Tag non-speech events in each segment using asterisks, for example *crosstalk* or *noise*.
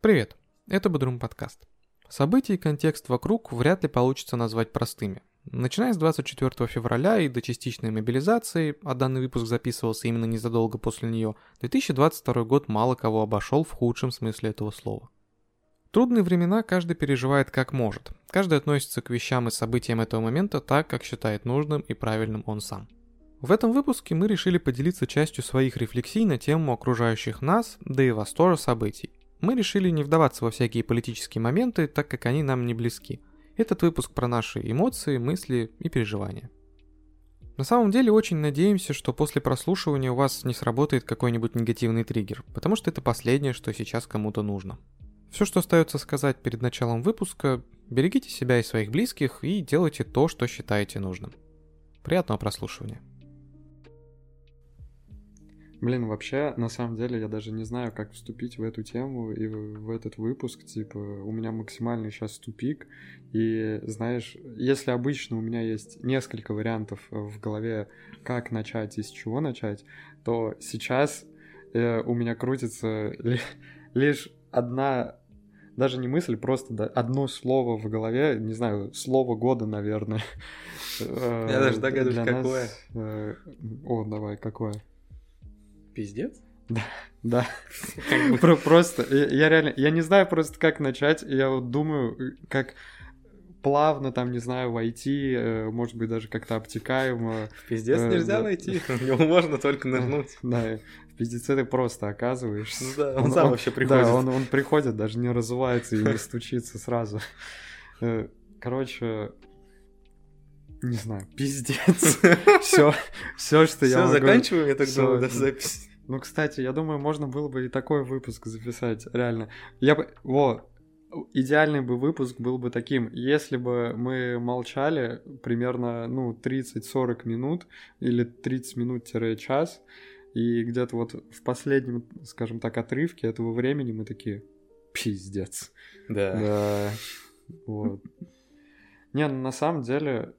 Привет, это Бодрум подкаст. События и контекст вокруг вряд ли получится назвать простыми. Начиная с 24 февраля и до частичной мобилизации, а данный выпуск записывался именно незадолго после нее, 2022 год мало кого обошел в худшем смысле этого слова. Трудные времена каждый переживает как может. Каждый относится к вещам и событиям этого момента так, как считает нужным и правильным он сам. В этом выпуске мы решили поделиться частью своих рефлексий на тему окружающих нас, да и вас тоже событий. Мы решили не вдаваться во всякие политические моменты, так как они нам не близки. Этот выпуск про наши эмоции, мысли и переживания. На самом деле очень надеемся, что после прослушивания у вас не сработает какой-нибудь негативный триггер, потому что это последнее, что сейчас кому-то нужно. Все, что остается сказать перед началом выпуска, берегите себя и своих близких и делайте то, что считаете нужным. Приятного прослушивания. Блин, вообще, на самом деле, я даже не знаю, как вступить в эту тему и в, этот выпуск. Типа, у меня максимальный сейчас тупик. И, знаешь, если обычно у меня есть несколько вариантов в голове, как начать и с чего начать, то сейчас э, у меня крутится *laughs* ли, лишь одна даже не мысль, просто да, одно слово в голове, не знаю, слово года, наверное. Я даже догадываюсь, какое. Э, о, давай, какое? Пиздец? Да, *laughs* да. Просто, я реально, я не знаю просто, как начать. Я вот думаю, как плавно там, не знаю, войти, э, может быть, даже как-то обтекаемо. Пиздец э, нельзя найти, *laughs* в него можно только нырнуть. *laughs* Да, в пиздеце ты просто оказываешься. Ну да, он сам вообще приходит. Да, он приходит, даже не разувается и не стучится сразу. Э, короче, не знаю, пиздец. Все, все, что я могу... Все, заканчиваем, я так думаю, запись. Ну, кстати, я думаю, можно было бы и такой выпуск записать, реально. Я бы... Во, идеальный бы выпуск был бы таким, если бы мы молчали примерно, ну, 30-40 минут или 30 минут-час, и где-то вот в последнем, скажем так, отрывке этого времени мы такие, пиздец. Да. Да. Вот. Не, ну на самом деле,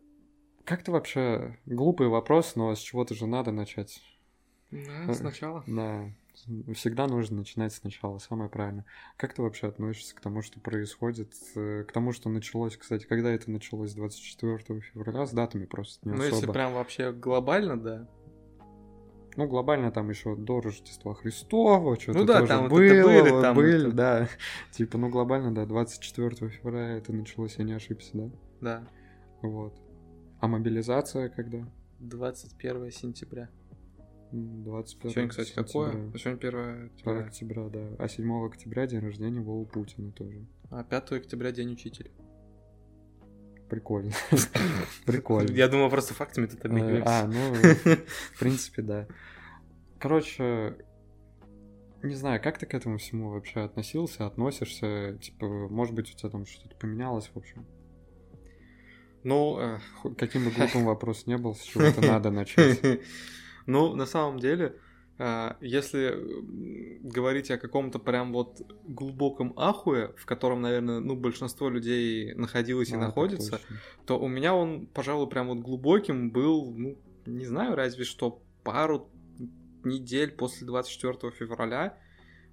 как ты вообще... Глупый вопрос, но с чего-то же надо начать. Да, э, сначала. Да, всегда нужно начинать сначала, самое правильное. Как ты вообще относишься к тому, что происходит, э, к тому, что началось, кстати, когда это началось, 24 февраля, с датами просто не Ну, особо. если прям вообще глобально, да. Ну, глобально там еще до Рождества Христова, что-то ну, да, тоже там было, вот были, там были, это... да. *laughs* Типа, ну, глобально, да, 24 февраля это началось, я не ошибся, да? Да. Вот. А мобилизация когда? 21 сентября. 25 Сегодня, кстати, сентября. какое? Сегодня 1 октября. октября, да. А 7 октября день рождения Вовы Путина тоже. А 5 октября день учителя. Прикольно. *laughs* Прикольно. Я думал, просто фактами ты там А, ну, *laughs* в принципе, да. Короче, не знаю, как ты к этому всему вообще относился, относишься? Типа, может быть, у тебя там что-то поменялось, в общем? Ну, э, каким бы глупым *laughs* вопрос не был, с чего-то надо начать. Ну, на самом деле, э, если говорить о каком-то прям вот глубоком ахуе, в котором, наверное, ну, большинство людей находилось и а, находится, то у меня он, пожалуй, прям вот глубоким был, ну, не знаю, разве что пару недель после 24 февраля,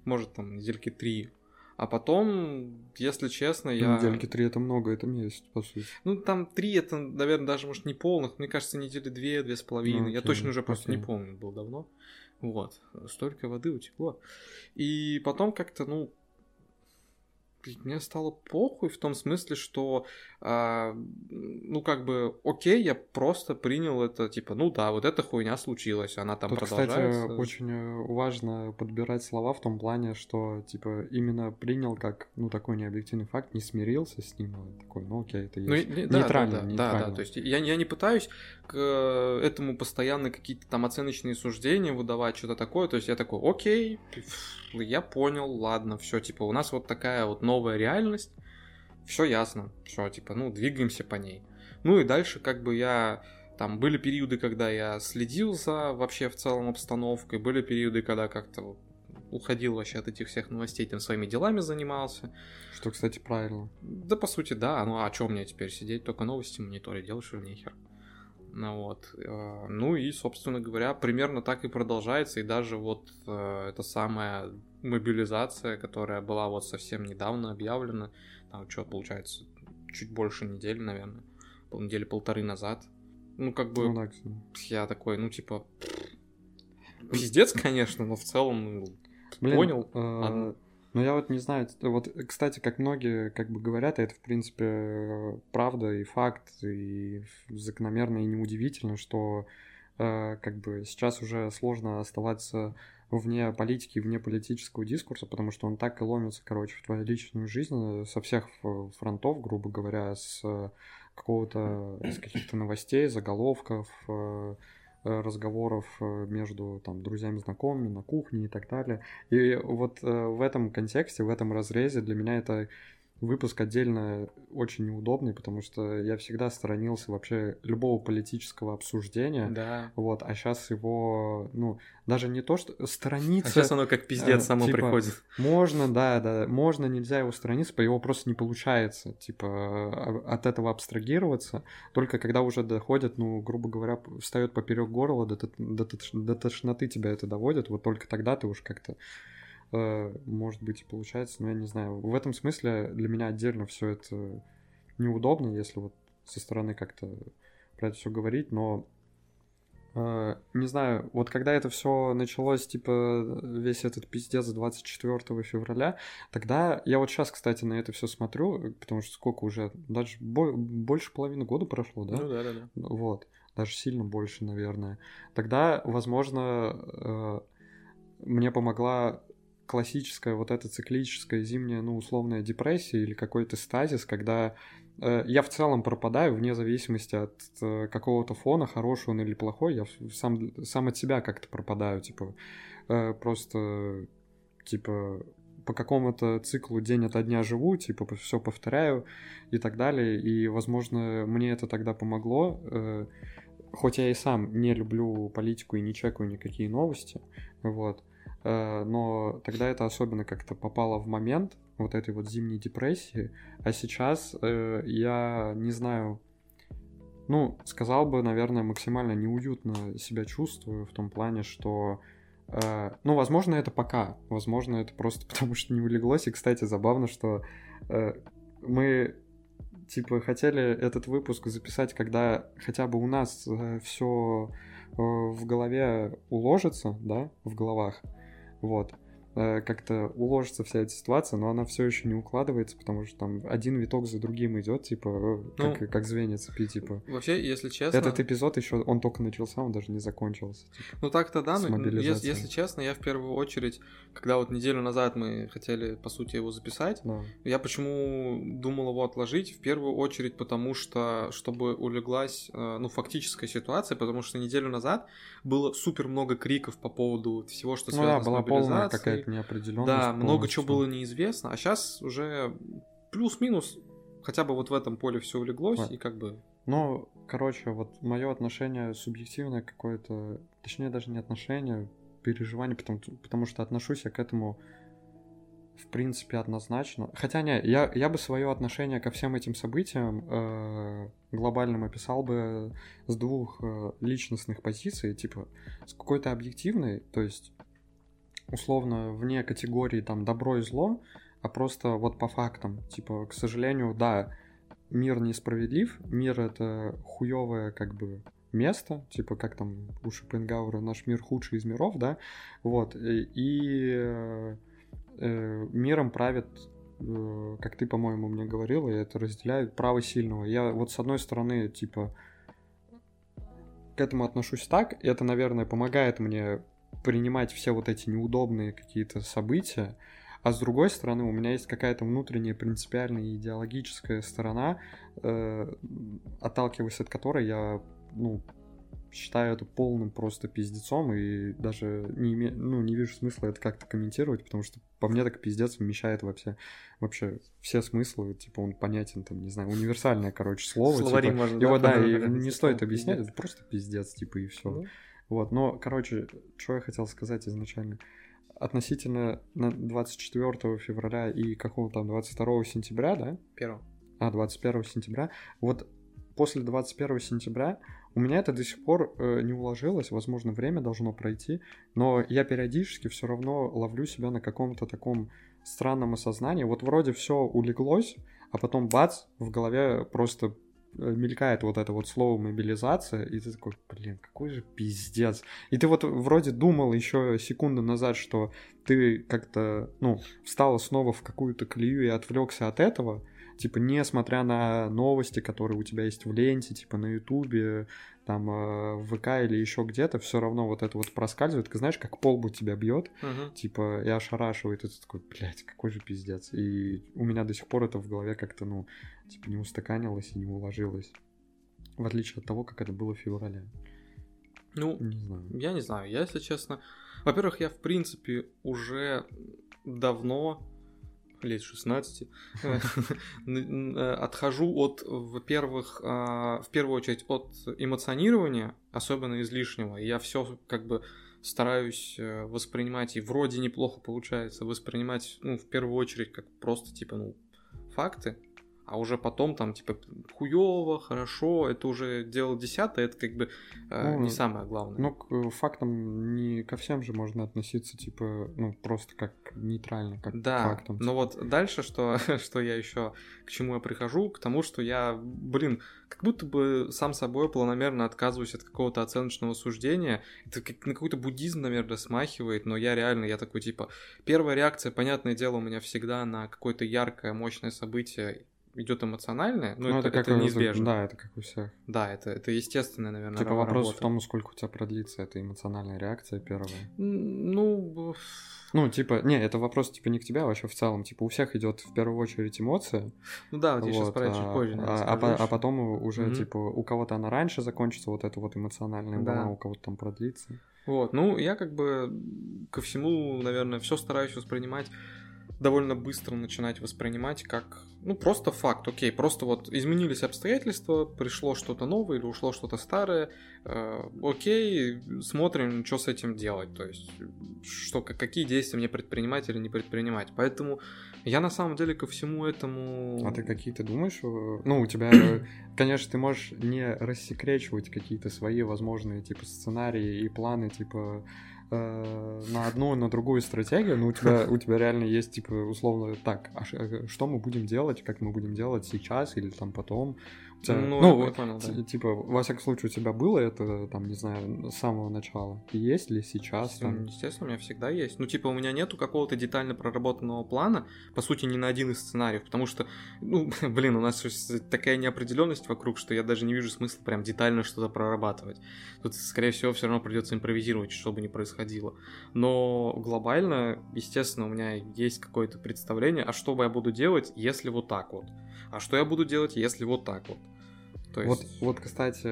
может, там, недельки три, а потом, если честно, я... Недельки три это много, это месяц, по сути. Ну, там три это, наверное, даже, может, не полных. Мне кажется, недели две, две с половиной. Ну, я точно уже просто не помню, был давно. Вот. Столько воды утекло. И потом как-то, ну, мне стало похуй в том смысле, что, а, ну, как бы, окей, я просто принял это, типа, ну да, вот эта хуйня случилась, она там Тут, продолжается. кстати, очень э, важно подбирать слова в том плане, что, типа, именно принял как, ну, такой необъективный факт, не смирился с ним, а такой, ну, окей, это есть. Ну, да, нейтрально, да, да, нейтрально. Да, да, то есть я, я не пытаюсь к э, этому постоянно какие-то там оценочные суждения выдавать, что-то такое, то есть я такой, окей, я понял, ладно, все, типа, у нас вот такая вот новая реальность, все ясно, все, типа, ну, двигаемся по ней. Ну и дальше, как бы я, там, были периоды, когда я следил за вообще в целом обстановкой, были периоды, когда как-то уходил вообще от этих всех новостей, там своими делами занимался. Что, кстати, правильно. Да, по сути, да. Ну, а что мне теперь сидеть, только новости мониторить, делать что нехер. Ну, вот. Э, ну и, собственно говоря, примерно так и продолжается. И даже вот э, эта самая мобилизация, которая была вот совсем недавно объявлена, там что получается, чуть больше недели, наверное, недели полторы назад. Ну, как бы, ну, я такой, ну, типа, пиздец, конечно, но в целом, ну, Блин, понял. Э, ну, я вот не знаю, вот, кстати, как многие как бы говорят, это, в принципе, правда и факт, и закономерно, и неудивительно, что э, как бы сейчас уже сложно оставаться вне политики, вне политического дискурса, потому что он так и ломится, короче, в твою личную жизнь со всех фронтов, грубо говоря, с какого-то, с каких-то новостей, заголовков, э, Э, разговоров э, между там друзьями, знакомыми на кухне и так далее. И вот э, в этом контексте, в этом разрезе для меня это выпуск отдельно очень неудобный, потому что я всегда сторонился вообще любого политического обсуждения. Да. Вот, а сейчас его, ну, даже не то, что сторониться... А сейчас оно как пиздец само типа, приходит. Можно, да, да, можно, нельзя его сторониться, по его просто не получается, типа, а, от этого абстрагироваться. Только когда уже доходит, ну, грубо говоря, встает поперек горла, до, до, до тошноты тебя это доводит, вот только тогда ты уж как-то Э, может быть, и получается, но я не знаю. В этом смысле для меня отдельно все это неудобно, если вот со стороны как-то про это все говорить, но э, не знаю, вот когда это все началось, типа, весь этот пиздец 24 февраля, тогда я вот сейчас, кстати, на это все смотрю, потому что сколько уже, даже больше половины года прошло, да? Ну да, да, да. Вот, даже сильно больше, наверное. Тогда, возможно, э, мне помогла классическая вот эта циклическая зимняя, ну, условная депрессия или какой-то стазис, когда э, я в целом пропадаю вне зависимости от э, какого-то фона, хороший он или плохой, я сам, сам от себя как-то пропадаю, типа, э, просто, типа, по какому-то циклу день ото дня живу, типа, все повторяю и так далее, и, возможно, мне это тогда помогло, э, хоть я и сам не люблю политику и не чекаю никакие новости, вот, но тогда это особенно как-то попало в момент вот этой вот зимней депрессии, а сейчас э, я не знаю, ну, сказал бы, наверное, максимально неуютно себя чувствую в том плане, что э, ну, возможно, это пока, возможно, это просто *laughs* потому что не улеглось, и, кстати, забавно, что мы типа хотели этот выпуск записать, когда хотя бы у нас все в голове уложится, да, в головах, вот. Э, как-то уложится вся эта ситуация, но она все еще не укладывается, потому что там один виток за другим идет, типа, э, ну, как, как звенья цепи, типа. Вообще, если честно... Этот эпизод еще, он только начался, он даже не закончился. Типа, ну так-то да, но если, если честно, я в первую очередь, когда вот неделю назад мы хотели, по сути, его записать, да. я почему думал его отложить, в первую очередь потому что, чтобы улеглась, э, ну, фактическая ситуация, потому что неделю назад было супер много криков по поводу всего, что связано ну, да, была с полная какая-то неопределенность. Да, много чего было неизвестно, а сейчас уже плюс-минус хотя бы вот в этом поле все улеглось вот. и как бы. Ну, короче, вот мое отношение субъективное какое-то, точнее даже не отношение, переживание, потому, потому что отношусь я к этому в принципе однозначно. Хотя не, я, я бы свое отношение ко всем этим событиям э, глобальным описал бы с двух э, личностных позиций, типа с какой-то объективной, то есть условно вне категории там добро и зло, а просто вот по фактам. Типа, к сожалению, да, мир несправедлив, мир это хуевое как бы место, типа как там у Шопенгауэра наш мир худший из миров, да, вот, и э, э, миром правит э, как ты, по-моему, мне говорил, и это разделяют право сильного. Я вот с одной стороны, типа, к этому отношусь так, и это, наверное, помогает мне принимать все вот эти неудобные какие-то события, а с другой стороны, у меня есть какая-то внутренняя принципиальная идеологическая сторона, э, отталкиваясь от которой я, ну, считаю это полным просто пиздецом и даже не, име... ну, не вижу смысла это как-то комментировать, потому что по мне так пиздец вмещает вообще, вообще все смыслы, типа он понятен, там, не знаю, универсальное, короче, слово. Словари типа, можно, его, да, да и не стоит объяснять, это просто пиздец, типа, и все. Ну, вот, но, короче, что я хотел сказать изначально. Относительно 24 февраля и какого там 22 сентября, да? 1. А, 21 сентября. Вот после 21 сентября у меня это до сих пор э, не уложилось, возможно, время должно пройти, но я периодически все равно ловлю себя на каком-то таком странном осознании. Вот вроде все улеглось, а потом бац, в голове просто мелькает вот это вот слово мобилизация, и ты такой, блин, какой же пиздец. И ты вот вроде думал еще секунду назад, что ты как-то, ну, встал снова в какую-то колею и отвлекся от этого, типа, несмотря на новости, которые у тебя есть в ленте, типа, на Ютубе, там, э, в ВК или еще где-то, все равно вот это вот проскальзывает, ты знаешь, как полбу тебя бьет, Мгм. типа, и ошарашивает, и ты такой, блядь, какой же пиздец. И у меня до сих пор это в голове как-то, ну, типа, не устаканилось и не уложилось. В отличие от того, как это было в феврале. Ну, Не знаю. Я не знаю, я, если честно... Во-первых, я, в принципе, уже давно, лет 16, э, *laughs* э, отхожу от, во-первых, а, в первую очередь от эмоционирования, особенно излишнего. Я все как бы стараюсь э, воспринимать, и вроде неплохо получается, воспринимать, ну, в первую очередь, как просто, типа, ну, факты, а уже потом там, типа, хуево, хорошо, это уже дело десятое, это как бы э, Ну, не самое главное. Ну, к фактам не ко всем же можно относиться, типа, ну, просто как нейтрально, как к Да, фактам. но вот дальше, что, *laughs* что я еще, к чему я прихожу, к тому, что я, блин, как будто бы сам собой планомерно отказываюсь от какого-то оценочного суждения. Это как на какой-то буддизм, наверное, смахивает, но я реально, я такой, типа, первая реакция, понятное дело, у меня всегда на какое-то яркое, мощное событие идет эмоциональное, но Ну, это, это, как и- неизбежно. Да, Да, это как у всех. это, это естественная, наверное, Типа вопрос работа. в том, сколько у тебя продлится эта эмоциональная реакция первая. Ну, Ну, типа, не, это вопрос, типа, не к тебе, а вообще в целом. Типа, у всех идет в первую очередь эмоция. ну да, вот я сейчас вот, про это чуть а, позже, а, наверное, а скажу. а потом уже, Мгм. типа, у кого-то она раньше закончится, вот это вот эмоциональная Да. волна, у кого-то там продлится. Вот, ну, я как бы ко всему, наверное, все стараюсь воспринимать довольно быстро начинать воспринимать как, ну, просто факт, окей, просто вот изменились обстоятельства, пришло что-то новое или ушло что-то старое, э, окей, смотрим, что с этим делать, то есть, что, как- какие действия мне предпринимать или не предпринимать, поэтому я на самом деле ко всему этому... А ты какие ты думаешь? э, Ну, у тебя, *coughs* конечно, ты можешь не рассекречивать какие-то свои возможные, типа, сценарии и планы, типа, э, на одну, на другую стратегию, но у тебя, *laughs* у тебя реально есть, типа, условно, так, а э, что мы будем делать, как мы будем делать сейчас или там потом? У тебя- Ну, я понял, да. типа, во всяком случае, у тебя было это, там, не знаю, с самого начала? Есть ли сейчас Ну, там? Естественно, у меня всегда есть. Ну, типа, у меня нету какого-то детально проработанного плана, по сути, ни на один из сценариев, потому что, ну, *laughs* блин, у нас такая неопределенность вокруг, что я даже не вижу смысла прям детально что-то прорабатывать. Тут, скорее всего, все равно придется импровизировать, что бы ни происходило. Но глобально, естественно, у меня есть какое-то представление, а что бы я буду делать, если вот так вот. А что я буду делать, если вот так вот. То есть... Вот, вот, кстати,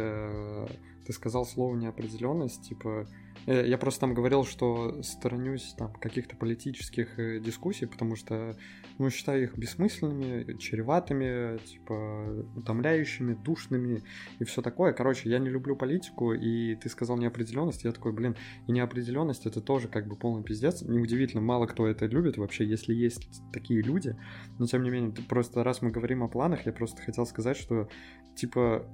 ты сказал слово неопределенность, типа, э, я просто там говорил, что сторонюсь там каких-то политических э, дискуссий, потому что, ну, считаю их бессмысленными, чреватыми, типа, утомляющими, душными и все такое. Короче, я не люблю политику, и ты сказал неопределенность, я такой, блин, и неопределенность это тоже как бы полный пиздец. Неудивительно, мало кто это любит вообще, если есть такие люди, но тем не менее, просто раз мы говорим о планах, я просто хотел сказать, что типа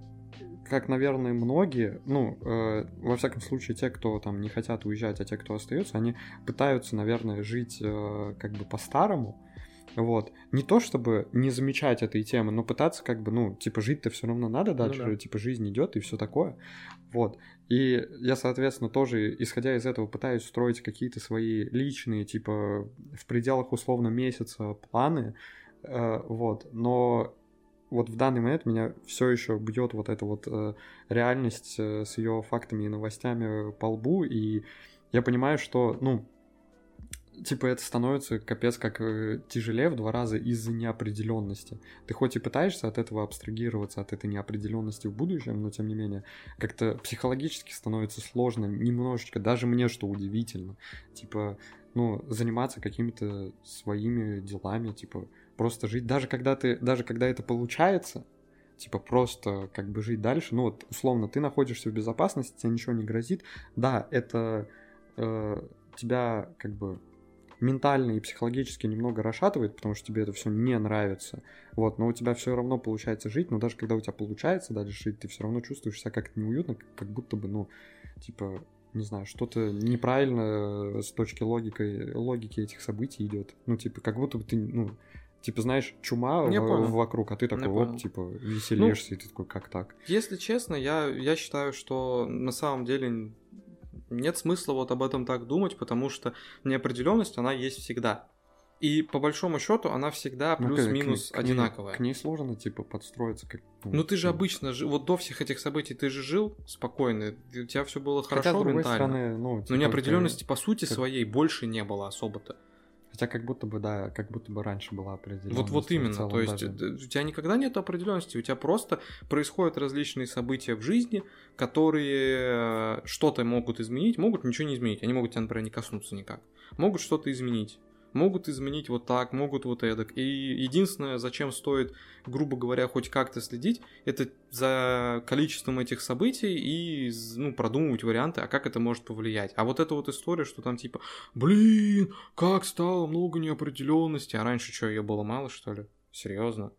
как, наверное, многие, ну, э, во всяком случае, те, кто там не хотят уезжать, а те, кто остаются, они пытаются, наверное, жить э, как бы по-старому. Вот. Не то чтобы не замечать этой темы, но пытаться как бы, ну, типа, жить-то все равно надо дальше, да. типа, жизнь идет и все такое. Вот. И я, соответственно, тоже, исходя из этого, пытаюсь строить какие-то свои личные, типа, в пределах условно месяца планы. Э, вот. Но вот в данный момент меня все еще бьет вот эта вот э, реальность э, с ее фактами и новостями по лбу, и я понимаю, что, ну, типа это становится капец как э, тяжелее в два раза из-за неопределенности. Ты хоть и пытаешься от этого абстрагироваться, от этой неопределенности в будущем, но тем не менее как-то психологически становится сложно немножечко, даже мне, что удивительно, типа, ну, заниматься какими-то своими делами, типа, просто жить, даже когда ты, даже когда это получается, типа просто как бы жить дальше, ну вот условно ты находишься в безопасности, тебе ничего не грозит, да, это э, тебя как бы ментально и психологически немного расшатывает, потому что тебе это все не нравится. Вот, но у тебя все равно получается жить, но даже когда у тебя получается дальше жить, ты все равно чувствуешь себя как-то неуютно, как будто бы, ну, типа, не знаю, что-то неправильно э, с точки логики, логики этих событий идет. Ну, типа, как будто бы ты, ну, типа, знаешь, чума в- вокруг, а ты такой, вот, типа, веселишься, и ты такой, как так? Если честно, я, я считаю, что на самом деле нет смысла вот об этом так думать, потому что неопределенность, она есть всегда. И по большому счету она всегда Ну, плюс-минус ней- одинаковая. К ней сложно, типа, подстроиться. Как, Ну ты же обычно, вот до всех этих событий ты же жил спокойно, у тебя все было Хотя, хорошо с другой ментально. стороны, ну, Но типа, неопределенности по сути как- своей больше не было особо-то. Хотя как будто бы, да, как будто бы раньше была определенность. Вот, вот именно. целом То есть даже. у тебя никогда нет определенности, у тебя просто происходят различные события в жизни, которые э, что-то могут изменить, могут ничего не изменить. Они могут тебя, например, не коснуться никак. Могут что-то изменить. Могут изменить вот так, могут вот эдак. И единственное, зачем стоит, грубо говоря, хоть как-то следить, это за количеством этих событий и ну, продумывать варианты, а как это может повлиять. А вот эта вот история, что там типа, блин, как стало много неопределенности, а раньше что, ее было мало, что ли? Серьезно?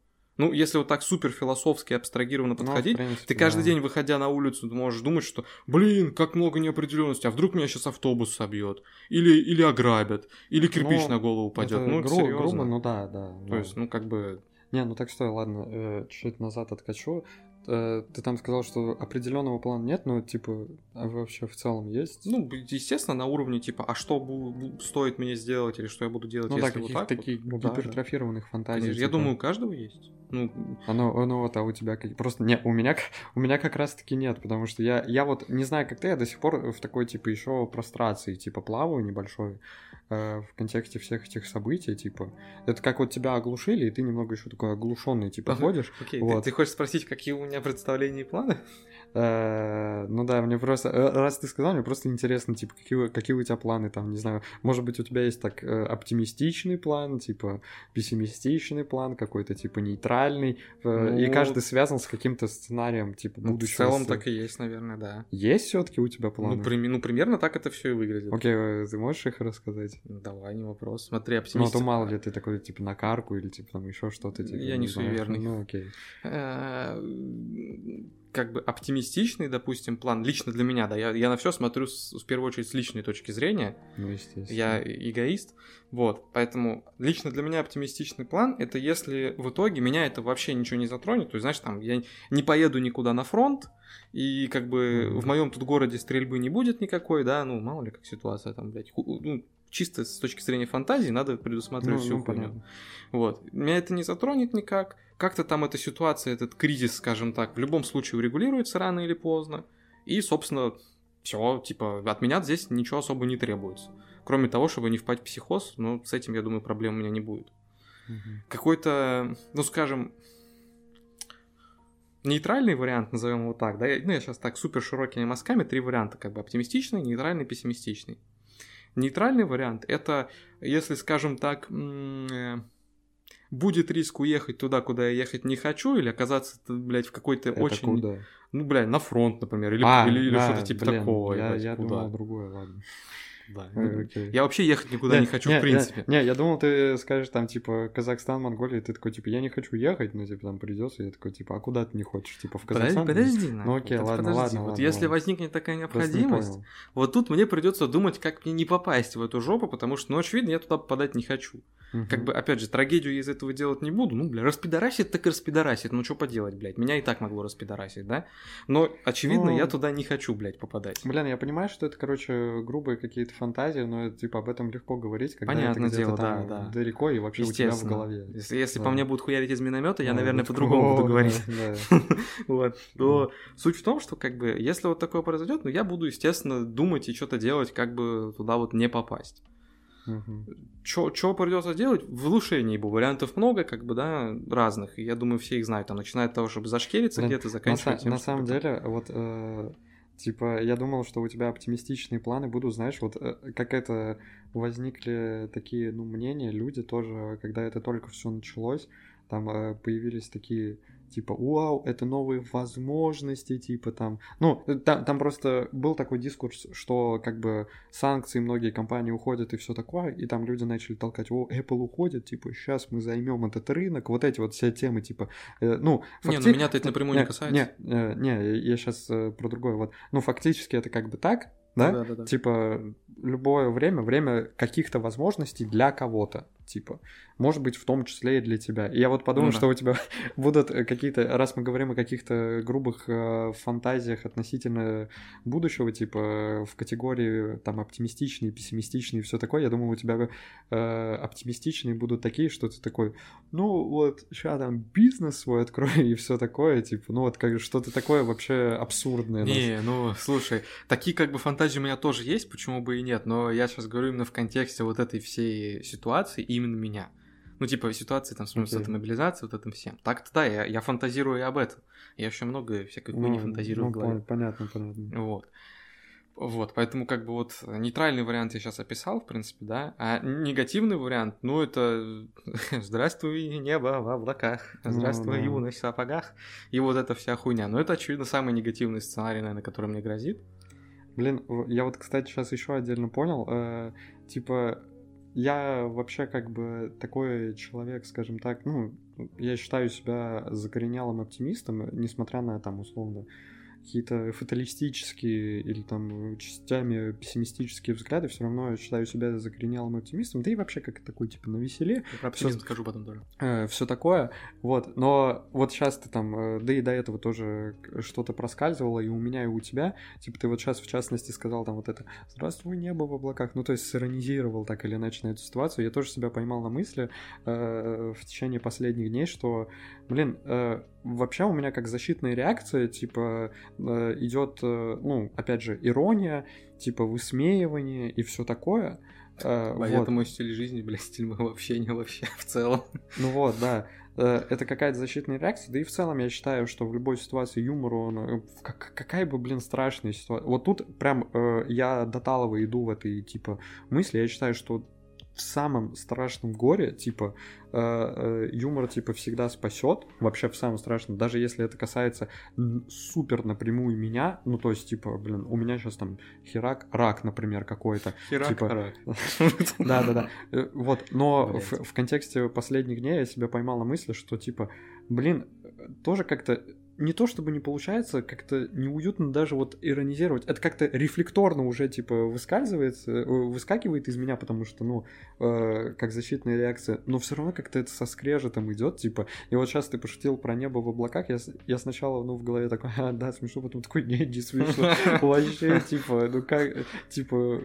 Ну, если вот так супер философски абстрагированно Ну, подходить, принципе, ты каждый да. день, выходя на улицу, ты можешь думать, что, блин, как много неопределенности, а вдруг меня сейчас автобус собьет, или, или ограбят, или кирпич Ну, на голову упадет. Ну, гру- серьезно. грубо, ну да, да. То да. есть, ну, как бы, Не, ну так стой, ладно, э, чуть назад откачу. Э, ты там сказал, что определенного плана нет, но типа а вообще в целом есть. ну, естественно, на уровне, типа, а что бу- стоит мне сделать, или что я буду делать, Ну да, если вот каких-то так вот? таких Ну, да, да. гипертрофированных фантазий. Конечно, Я типа. думаю, у каждого есть. Ну, Оно, ну вот, а у тебя какие? Просто не, у меня, у меня как раз таки нет, потому что я, я вот не знаю, как ты, я до сих пор в такой типа еще прострации, типа плаваю небольшой э, в контексте всех этих событий, типа это как вот тебя оглушили, и ты немного еще такой оглушенный, типа ходишь. окей, ты- Вот. ты, хочешь спросить, какие у меня представления и планы? Э, ну да, мне просто, э, раз ты сказал, мне просто интересно, типа какие, какие у тебя планы там, не знаю, может быть у тебя есть так э, оптимистичный план, типа пессимистичный план, какой-то типа нейтральный, э, и Ну, каждый связан с каким-то сценарием, типа Ну, в будущего. целом с- так и есть, наверное, да. Есть все-таки у тебя планы? Ну, прими- ну, примерно так это все и выглядит. Окей, ты можешь их рассказать? Ну, Давай, не вопрос. Смотри, Ну, а то мало ли ты такой, типа, на карку или, типа, там еще что-то. Типа, Я не знаю. суеверный. Ну, окей. Как бы оптимистичный, допустим, план, лично для меня, да, я, я на все смотрю с- в первую очередь с личной точки зрения, Ну, естественно. я эгоист, вот, поэтому лично для меня оптимистичный план, это если в итоге меня это вообще ничего не затронет, то есть, знаешь, там, я не поеду никуда на фронт, и как бы Мгм. в моем тут городе стрельбы не будет никакой, да, ну, мало ли как ситуация там, блядь, ну, чисто с точки зрения фантазии надо предусматривать Ну, всю ну, хуйню. понятно. Вот. Меня это не затронет никак. Как-то там эта ситуация, этот кризис, скажем так, в любом случае урегулируется рано или поздно. И, собственно, все, типа, от меня здесь ничего особо не требуется. Кроме того, чтобы не впасть в психоз, но с этим, я думаю, проблем у меня не будет. Мгм. Какой-то, ну, скажем, нейтральный вариант, назовем его так, да, я- ну, я сейчас так супер широкими мазками, три варианта, как бы оптимистичный, нейтральный, пессимистичный. Нейтральный вариант это, если, скажем так, м, э, будет риск уехать туда, куда я ехать не хочу, или оказаться, блядь, в какой-то Это очень, куда? ну, блядь, на фронт, например, или, А, или, или да, что-то типа блин, такого. Я, ебать, я куда? думал другое, ладно. Да. Окей. Я вообще ехать никуда не, хочу, в принципе. Не, я думал, ты скажешь там, типа, Казахстан, Монголия, и ты такой, типа, я не хочу ехать, но, типа, там придется, я такой, типа, а куда ты не хочешь? Типа, в Подожди, Казахстан? подожди, Ну, нахуй, окей, вот ладно, подожди. ладно, Вот ладно, если ладно. возникнет такая не необходимость, понял. вот тут мне придется думать, как мне не попасть в эту жопу, потому что, ну, очевидно, я туда попадать не хочу. Мгм. Как бы, опять же, трагедию я из этого делать не буду. Ну, бля, распидорасит, так и распидорасит. Ну, что поделать, блядь. Меня и так могло распидорасить, да? Но, очевидно, Ну, я туда не хочу, блядь, попадать. Блин, я понимаю, что это, короче, грубые какие-то фантазии, но, типа, об этом легко говорить, когда Понятное это дело, там да, да. далеко и вообще у тебя в голове. Если, если по Да. мне будут хуярить из миномета, я, Да, наверное, по-другому буду *laughs* говорить. *laughs* Вот. То суть в том, что, как бы, если вот такое произойдет, ну, я буду, естественно, думать и что-то делать, как бы туда вот не попасть. Мгм. Что придется делать? В улучшении бы вариантов много, как бы, да, разных. И я думаю, все их знают. Там, начиная от того, чтобы зашкериться где-то, На, заканчивая са- тем, на самом такое. деле, вот, э, типа, я думал, что у тебя оптимистичные планы будут, знаешь, вот э, как это возникли такие, ну, мнения, люди тоже, когда это только все началось, там э, появились такие типа, вау, это новые возможности, типа там, ну, там, там просто был такой дискурс, что как бы санкции многие компании уходят и все такое, и там люди начали толкать, о, Apple уходит, типа, сейчас мы займем этот рынок, вот эти вот все темы, типа, э, ну, факти... Не, ну меня-то это напрямую не касается. Не, э, не, я сейчас э, про другое, вот, ну, фактически это как бы так, да? да, да, да. Типа любое время, время каких-то возможностей для кого-то типа. Может быть, в том числе и для тебя. И я вот подумал, ну, да. что у тебя *laughs* будут э, какие-то, раз мы говорим о каких-то грубых э, фантазиях относительно будущего, типа в категории там оптимистичные, пессимистичные и все такое, я думаю, у тебя э, оптимистичные будут такие, что ты такой, ну вот, сейчас там бизнес свой открою и все такое, типа, ну вот как что-то такое вообще абсурдное. Не, ну слушай, такие как бы фантазии у меня тоже есть, почему бы и нет, но я сейчас говорю именно в контексте вот этой всей ситуации, именно меня. Ну, типа, ситуации там, okay. с этой мобилизацией, вот этим всем. Так-то да, я, я фантазирую и об этом. Я еще много всякой хуйни ну, фантазирую ну, в голове. Понятно, понятно. Вот. Вот, поэтому как бы вот нейтральный вариант я сейчас описал, в принципе, да, а негативный вариант, ну это *laughs* «Здравствуй, небо в облаках», ну «Здравствуй, ну, юность в сапогах», и вот эта вся хуйня. Но это, очевидно, самый негативный сценарий, наверное, который мне грозит. Блин, я вот, кстати, сейчас еще отдельно понял, э, типа, я вообще как бы такой человек, скажем так, ну, я считаю себя закоренелым оптимистом, несмотря на там условно какие-то фаталистические или там частями пессимистические взгляды, все равно я считаю себя закоренелым оптимистом, да и вообще как такой, типа, на веселе. про оптимизм всё, скажу потом тоже. Э, все такое, вот, но вот сейчас ты там, э, да и до этого тоже что-то проскальзывало, и у меня, и у тебя, типа, ты вот сейчас, в частности, сказал там вот это «Здравствуй, небо в облаках», ну, то есть сиронизировал так или иначе на эту ситуацию, я тоже себя поймал на мысли э, в течение последних дней, что, блин, э, вообще у меня как защитная реакция, типа, э, идет, э, ну, опять же, ирония, типа, высмеивание и все такое. Э, вот. Это мой стиль жизни, блядь, стиль моего общения вообще в целом. Ну вот, да. Это какая-то защитная реакция, да и в целом я считаю, что в любой ситуации юмор, он, как, какая бы, блин, страшная ситуация. Вот тут прям я до Талова иду в этой, типа, мысли, я считаю, что в самом страшном горе, типа, э, э, юмор, типа, всегда спасет, вообще в самом страшном, даже если это касается супер напрямую меня, ну, то есть, типа, блин, у меня сейчас там херак, рак, например, какой-то. Херак, типа... рак. *laughs* Да-да-да. Э, вот, но в, в контексте последних дней я себя поймал на мысли, что, типа, блин, тоже как-то не то чтобы не получается, как-то неуютно даже вот иронизировать. Это как-то рефлекторно уже типа выскальзывает, э, выскакивает из меня, потому что, ну, э, как защитная реакция, но все равно как-то это со скрежетом идет, типа. И вот сейчас ты пошутил про небо в облаках, я, я сначала, ну, в голове такой, а, да, смешно, потом такой, нет, не смешно. *laughs* Вообще, типа, ну как, типа,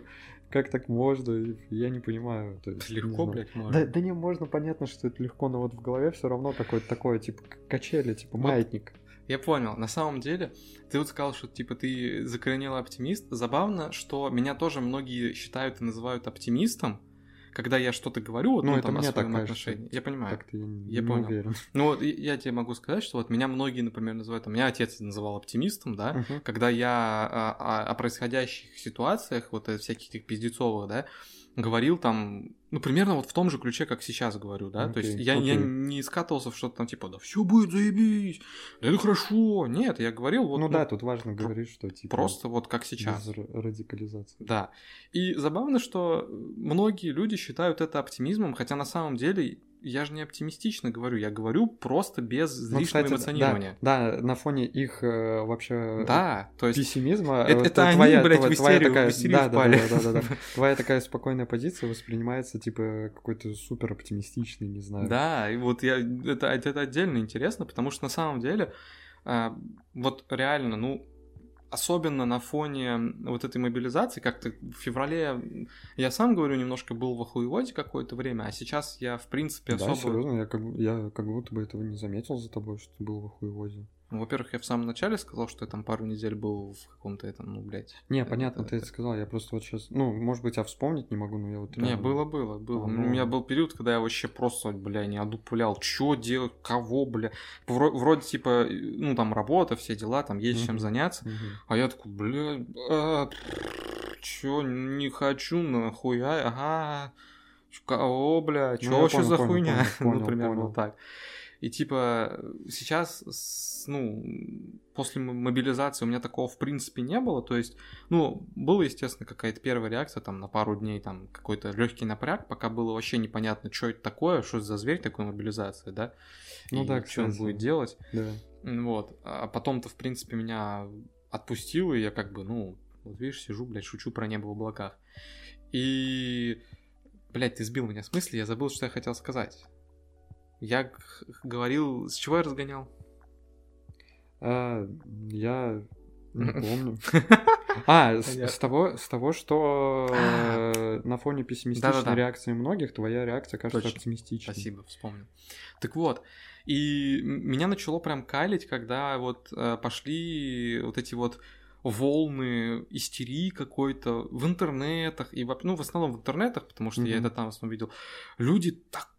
как так можно? Я не понимаю. То есть, легко, не блядь, можно. Да, да не, можно, понятно, что это легко, но вот в голове все равно такое, такое, типа, качели, типа, маятник. Я понял. На самом деле, ты вот сказал, что типа ты закоренелый оптимист. Забавно, что меня тоже многие считают и называют оптимистом, когда я что-то говорю, вот, ну, ну это там, о своем так отношении. Я понимаю. я, я не понял. Уверен. Ну вот я тебе могу сказать, что вот меня многие, например, называют, там, меня отец называл оптимистом, да, uh-huh. когда я о, о, о происходящих ситуациях, вот всяких таких пиздецовых, да, говорил там, ну, примерно вот в том же ключе, как сейчас говорю, да, okay, то есть я, okay. я не скатывался в что-то там типа, да все будет заебись, да это хорошо, нет, я говорил вот... Ну, ну да, тут важно говорить, что типа... Просто вот как сейчас. Без радикализации. Да, и забавно, что многие люди считают это оптимизмом, хотя на самом деле я же не оптимистично говорю, я говорю просто без ну, лишнего кстати, эмоционирования. Да, да, на фоне их э, вообще да, то есть пессимизма. Это, это твоя, они, блядь, твоя, в истерию, твоя такая, в истерию да, впали. Да, да, да, да, *laughs* да. Твоя такая спокойная позиция воспринимается типа какой-то супер оптимистичный, не знаю. Да, и вот я это, это отдельно интересно, потому что на самом деле э, вот реально, ну особенно на фоне вот этой мобилизации, как-то в феврале, я сам говорю, немножко был в охуеводе какое-то время, а сейчас я, в принципе, да, особо... серьезно, я как, я как будто бы этого не заметил за тобой, что ты был в охуеводе. Ну, во-первых, я в самом начале сказал, что я там пару недель был в каком-то этом, ну, блядь. Не, понятно, это, ты это сказал, я просто вот сейчас, ну, может быть, я вспомнить не могу, но я вот... Не, было, было, было. А, ну... У меня был период, когда я вообще просто, бля, не одуплял, что делать, кого, бля. Вроде, типа, ну, там, работа, все дела, там, есть чем заняться, а я такой, бля, а, чё, не хочу, нахуя, ага, о, бля, чё ну, вообще за хуйня, *laughs* ну, примерно вот так. И типа сейчас, ну, после мобилизации у меня такого в принципе не было. То есть, ну, была, естественно, какая-то первая реакция там на пару дней, там какой-то легкий напряг, пока было вообще непонятно, что это такое, что за зверь такой мобилизация, да? Ну и да, что он будет делать. Да. Вот. А потом-то, в принципе, меня отпустило, и я как бы, ну, вот видишь, сижу, блядь, шучу про небо в облаках. И, блядь, ты сбил меня с мысли, я забыл, что я хотел сказать. Я говорил, с чего я разгонял? А, я не помню. *laughs* А, с, того, с того, что э, на фоне пессимистичной реакции многих, твоя реакция кажется оптимистичной. Спасибо, вспомнил. Так вот, и меня начало прям калить, когда вот э, пошли вот эти вот волны истерии какой-то в интернетах, и ну, в основном в интернетах, потому что я Мгм. это там в основном видел, люди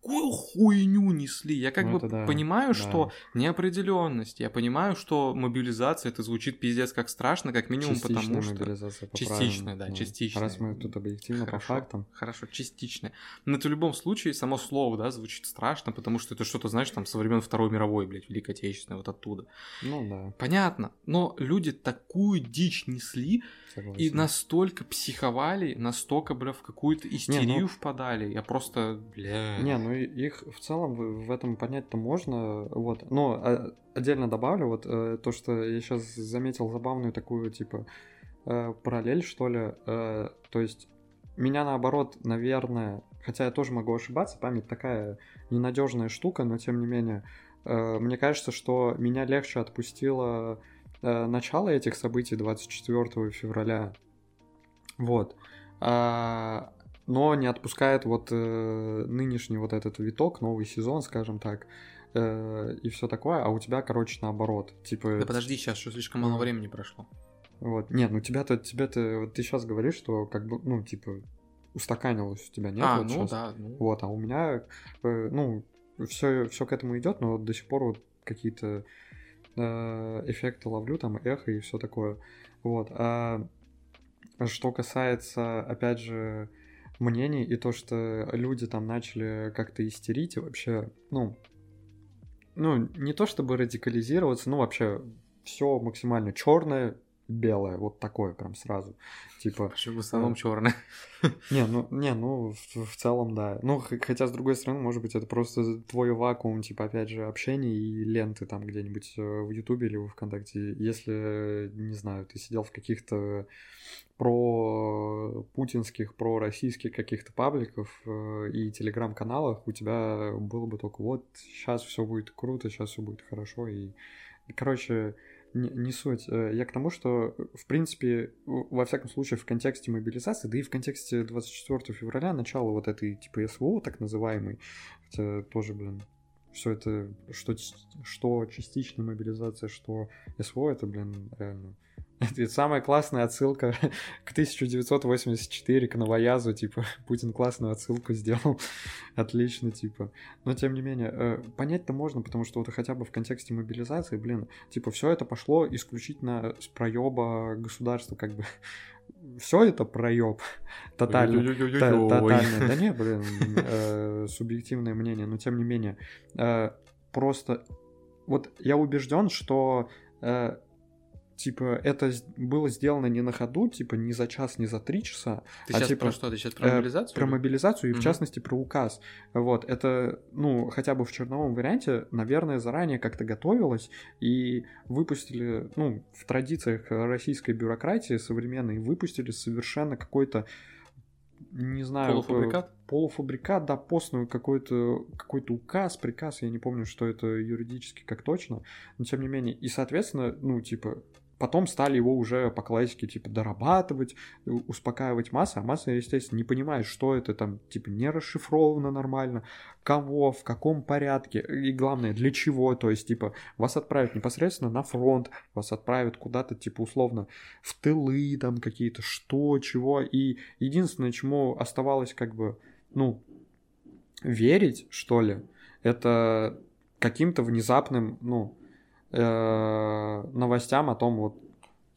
такую хуйню несли. Я как Ну, бы да, понимаю, да. что неопределенность, я понимаю, что мобилизация, это звучит пиздец как страшно, как минимум Частичная потому что... мобилизация, Частичная, да, ну, частичная. Раз мы тут объективно по Хорошо. фактам. Хорошо, частично. Но это в любом случае само слово, да, звучит страшно, потому что это что-то, знаешь, там, со времен Второй мировой, блядь, Великой Отечественной, вот оттуда. Ну да, Понятно, но люди такую дичь несли согласен. и настолько психовали, настолько, бля, в какую-то истерию ну- впадали. Я просто, бля... Не, ну их в целом в, этом понять-то можно, вот. Но а, отдельно добавлю вот э, то, что я сейчас заметил забавную такую типа э, параллель что ли. Э, то есть меня наоборот, наверное, хотя я тоже могу ошибаться, память такая ненадежная штука, но тем не менее, мне кажется, что меня легче отпустило э, начало этих событий 24 февраля. Вот. А, но не отпускает вот э, нынешний вот этот виток, новый сезон, скажем так, э, и все такое, а у тебя, короче, наоборот. Типа, Да подожди, сейчас что слишком мало времени прошло. вот. Нет, ну тебя-то, тебя-то, вот ты сейчас говоришь, что как бы, ну, типа, устаканилось у тебя, нет? а, вот ну щас? да, ну... Вот, а у меня, э, ну, все, все к этому идет, но вот до сих пор вот какие-то э, эффекты ловлю, там, эхо и все такое. Вот. А что касается, опять же, мнений и то, что люди там начали как-то истерить и вообще, ну, ну, не то чтобы радикализироваться, ну, вообще все максимально черное, белое, вот такое прям сразу. Типа, Почему в основном черный? *laughs* не, ну, не, ну, в, в целом, да. Ну, хотя, с другой стороны, может быть, это просто твой вакуум, типа, опять же, общения и ленты там где-нибудь э, в Ютубе или в ВКонтакте. Если, не знаю, ты сидел в каких-то про путинских, про российских каких-то пабликов э, и телеграм-каналах, у тебя было бы только вот, сейчас все будет круто, сейчас все будет хорошо. И, и, короче, не, не суть. Э, Я к тому, что, в принципе, во всяком случае, в контексте мобилизации, да и в контексте 24 февраля, начала вот этой, типа, СВО, так называемой, хотя тоже, блин, все это, что, что частичная мобилизация, что СВО, это, блин, реально... *laughs* Это ведь самая классная отсылка *laughs* к 1984, к Новоязу, типа, *laughs* Путин классную отсылку сделал, отлично, типа. Но, тем не менее, э, понять-то можно, потому что вот хотя бы в контексте мобилизации, блин, типа, все это пошло исключительно с проеба государства, как бы. Все это проеб тотально. Тотально. Да не, блин, э, субъективное мнение, но тем не менее. э, Просто вот я убежден, что э, типа это было сделано не на ходу, типа не за час, не за три часа, Ты а сейчас типа, про что? Ты сейчас про э, мобилизацию? про или? мобилизацию и в Мгм. частности про указ. Вот, это, ну, хотя бы в черновом варианте, наверное, заранее как-то готовилось и выпустили, ну, в традициях российской бюрократии современной, выпустили совершенно какой-то, не знаю... Полуфабрикат? э, Полуфабрикат, да, постную какой-то какой указ, приказ, я не помню, что это юридически как точно, но тем не менее, и, соответственно, ну, типа, потом стали его уже по классике, типа, дорабатывать, у- успокаивать масса, а масса, естественно, не понимает, что это там, типа, не расшифровано нормально, кого, в каком порядке, и главное, для чего, то есть, типа, вас отправят непосредственно на фронт, вас отправят куда-то, типа, условно, в тылы, там, какие-то, что, чего, и единственное, чему оставалось, как бы, ну, верить, что ли, это каким-то внезапным, ну, э, новостям о том, вот,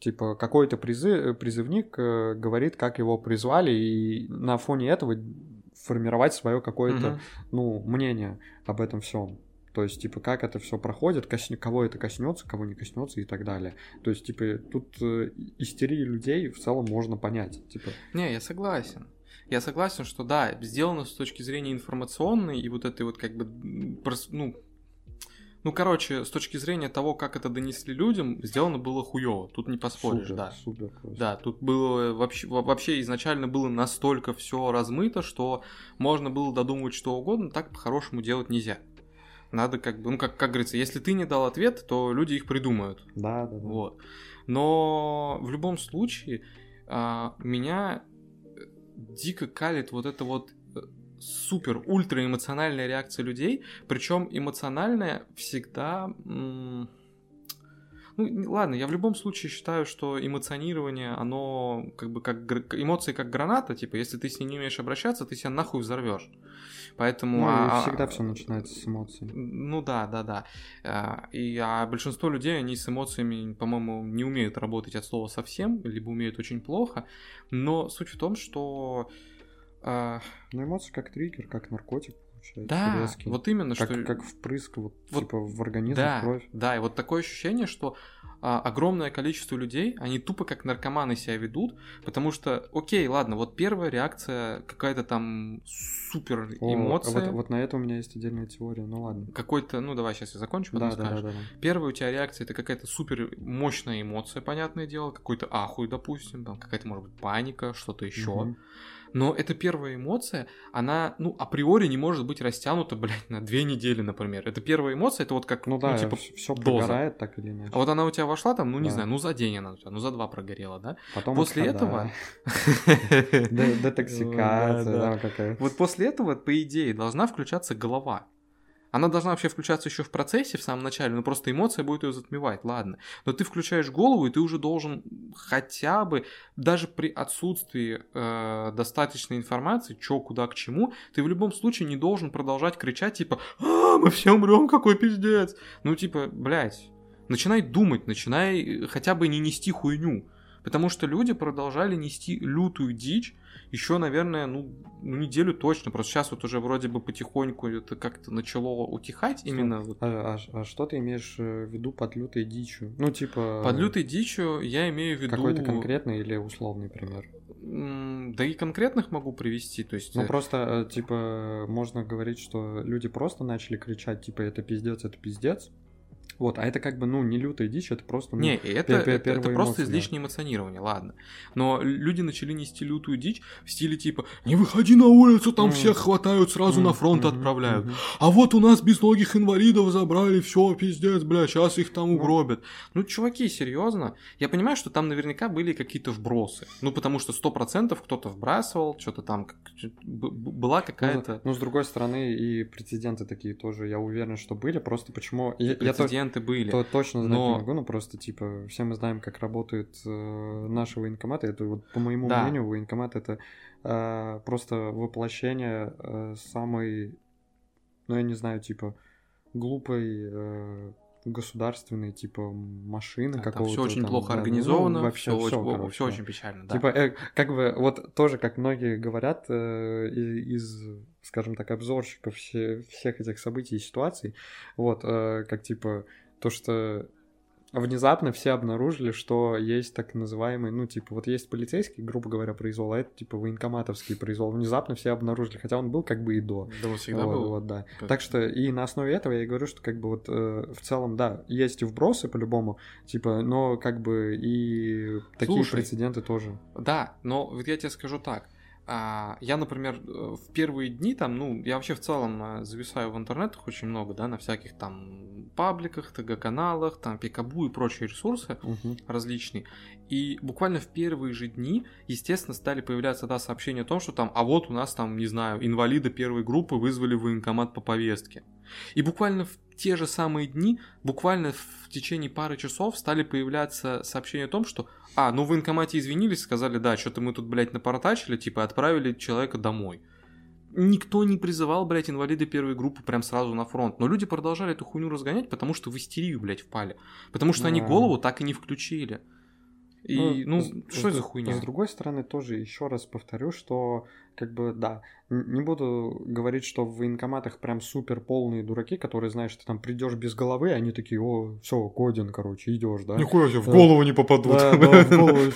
типа, какой-то призы- призывник э, говорит, как его призвали, и на фоне этого формировать свое какое-то, Мгм. ну, мнение об этом всем. То есть, типа, как это все проходит, косне... кого это коснется, кого не коснется и так далее. То есть, типа, тут э, истерии людей в целом можно понять. Типа... Не, я согласен. Я согласен, что да, сделано с точки зрения информационной и вот этой вот как бы, ну, ну, короче, с точки зрения того, как это донесли людям, сделано было хуево. Тут не поспоришь, супер, да. Супер, просто. Да, тут было вообще, вообще изначально было настолько все размыто, что можно было додумывать что угодно, так по-хорошему делать нельзя. Надо как бы, ну, как, как говорится, если ты не дал ответ, то люди их придумают. Да, да, да. Вот. Но в любом случае а, меня дико калит вот это вот супер ультра эмоциональная реакция людей, причем эмоциональная всегда ну, ладно, я в любом случае считаю, что эмоционирование, оно как бы как эмоции как граната, типа, если ты с ней не умеешь обращаться, ты себя нахуй взорвешь. Поэтому... Ну, а, всегда все начинается с эмоций. Ну да, да, да. А, и а большинство людей, они с эмоциями, по-моему, не умеют работать от слова совсем, либо умеют очень плохо. Но суть в том, что... А... Ну, эмоции как триггер, как наркотик получается. Да, резкий. вот именно, как, что... Как впрыск, вот, вот, типа, в организм, да, в кровь. Да, и вот такое ощущение, что а, огромное количество людей, они тупо как наркоманы себя ведут, потому что, окей, ладно, вот первая реакция, какая-то там супер эмоция. О, вот, вот на это у меня есть отдельная теория, ну ладно. Какой-то, ну давай сейчас я закончу, потом да, скажешь. Да, да, да. Первая у тебя реакция это какая-то супер мощная эмоция, понятное дело, какой-то ахуй, допустим, там какая-то может быть паника, что-то еще. Угу. Но эта первая эмоция, она, ну, априори не может быть растянута, блядь, на две недели, например. Это первая эмоция, это вот как, ну, да, ну типа, все доза. прогорает так или иначе. А вот она у тебя вошла там, ну, не Да. знаю, ну, за день она у тебя, ну, за два прогорела, да? Потом После этого... *laughs* Де- Детоксикация, Да, да. да, какая Вот после этого, по идее, должна включаться голова. Она должна вообще включаться еще в процессе, в самом начале, но просто эмоция будет ее затмевать, ладно. Но ты включаешь голову, и ты уже должен хотя бы, даже при отсутствии э, достаточной информации, что, куда, к чему, ты в любом случае не должен продолжать кричать, типа, а, мы все умрем, какой пиздец. Ну, типа, блядь, начинай думать, начинай хотя бы не нести хуйню. Потому что люди продолжали нести лютую дичь, еще, наверное, ну, ну, неделю точно. Просто сейчас вот уже вроде бы потихоньку это как-то начало утихать именно. вот. А, а- а что ты имеешь э, в виду под лютой дичью? Ну, типа... Под лютой дичью я имею в виду... Какой-то конкретный или условный пример? Да и конкретных могу привести, то есть... Ну, э, просто, э, типа, можно говорить, что люди просто начали кричать, типа, это пиздец, это пиздец. Вот, а это как бы, ну, не лютая дичь, это просто, ну, Не, это, это, это просто эмоции, да. излишнее эмоционирование, ладно. Но люди начали нести лютую дичь в стиле типа «Не выходи на улицу, там Мгм. всех хватают, сразу на Мгм, фронт мгм, отправляют». мгм. А вот у нас безногих инвалидов забрали, все, пиздец, бля, сейчас их там Ну. угробят. Ну, чуваки, серьезно? Я понимаю, что там наверняка были какие-то вбросы. Ну, потому что сто процентов кто-то вбрасывал, что-то там, была Ну, какая-то... Ну, с другой стороны, и прецеденты такие тоже, я уверен, что были, просто почему... Я, я то- Прецеденты были. то точно знать Но- не могу, но просто, типа, все мы знаем, как работают э, наши военкоматы. Это вот, по моему Да. мнению, военкомат — это э, просто воплощение э, самой, ну, я не знаю, типа, глупой э, государственной, типа, машины Да, какого-то. все очень там, плохо да, ну, организовано, вообще все, очень, короче, очень печально, да. Типа, э, как бы, вот тоже, как многие говорят э, из, скажем так, обзорщиков все- всех этих событий и ситуаций, вот, э, как типа, то, что внезапно все обнаружили, что есть так называемый, ну, типа, вот есть полицейский, грубо говоря, произвол, а это, типа, военкоматовский произвол. Внезапно все обнаружили, хотя он был как бы и до. Да, он всегда вот, был. вот, да. Как- Так что и на основе этого я и говорю, что как бы вот э, в целом, да, есть и вбросы по-любому, типа, но как бы и такие Слушай, прецеденты тоже. Да, но вот я тебе скажу так. А, Я, например, э, в первые дни там, ну, я вообще в целом э, зависаю в интернетах очень много, да, на всяких там пабликах, ТГ-каналах, там Пикабу и прочие ресурсы Мгм. различные. И буквально в первые же дни, естественно, стали появляться, да, сообщения о том, что там, а вот у нас там, не знаю, инвалида первой группы вызвали в военкомат по повестке. И буквально в те же самые дни, буквально в течение пары часов стали появляться сообщения о том, что, а, ну в военкомате извинились, сказали, да, что-то мы тут, блядь, напортачили, типа отправили человека домой. Никто не призывал, блядь, инвалиды первой группы прям сразу на фронт. Но люди продолжали эту хуйню разгонять, потому что в истерию, блядь, впали. Потому что они Да. голову так и не включили. И, ну, с- что с- за хуйня? С другой стороны, тоже еще раз повторю, что, как бы, да, не буду говорить, что в военкоматах прям супер полные дураки, которые, знаешь, ты там придешь без головы, они такие, о, все, годен, короче, идешь, да? Нихуя себе, в Да. голову не попадут. Да, *laughs* да, в голову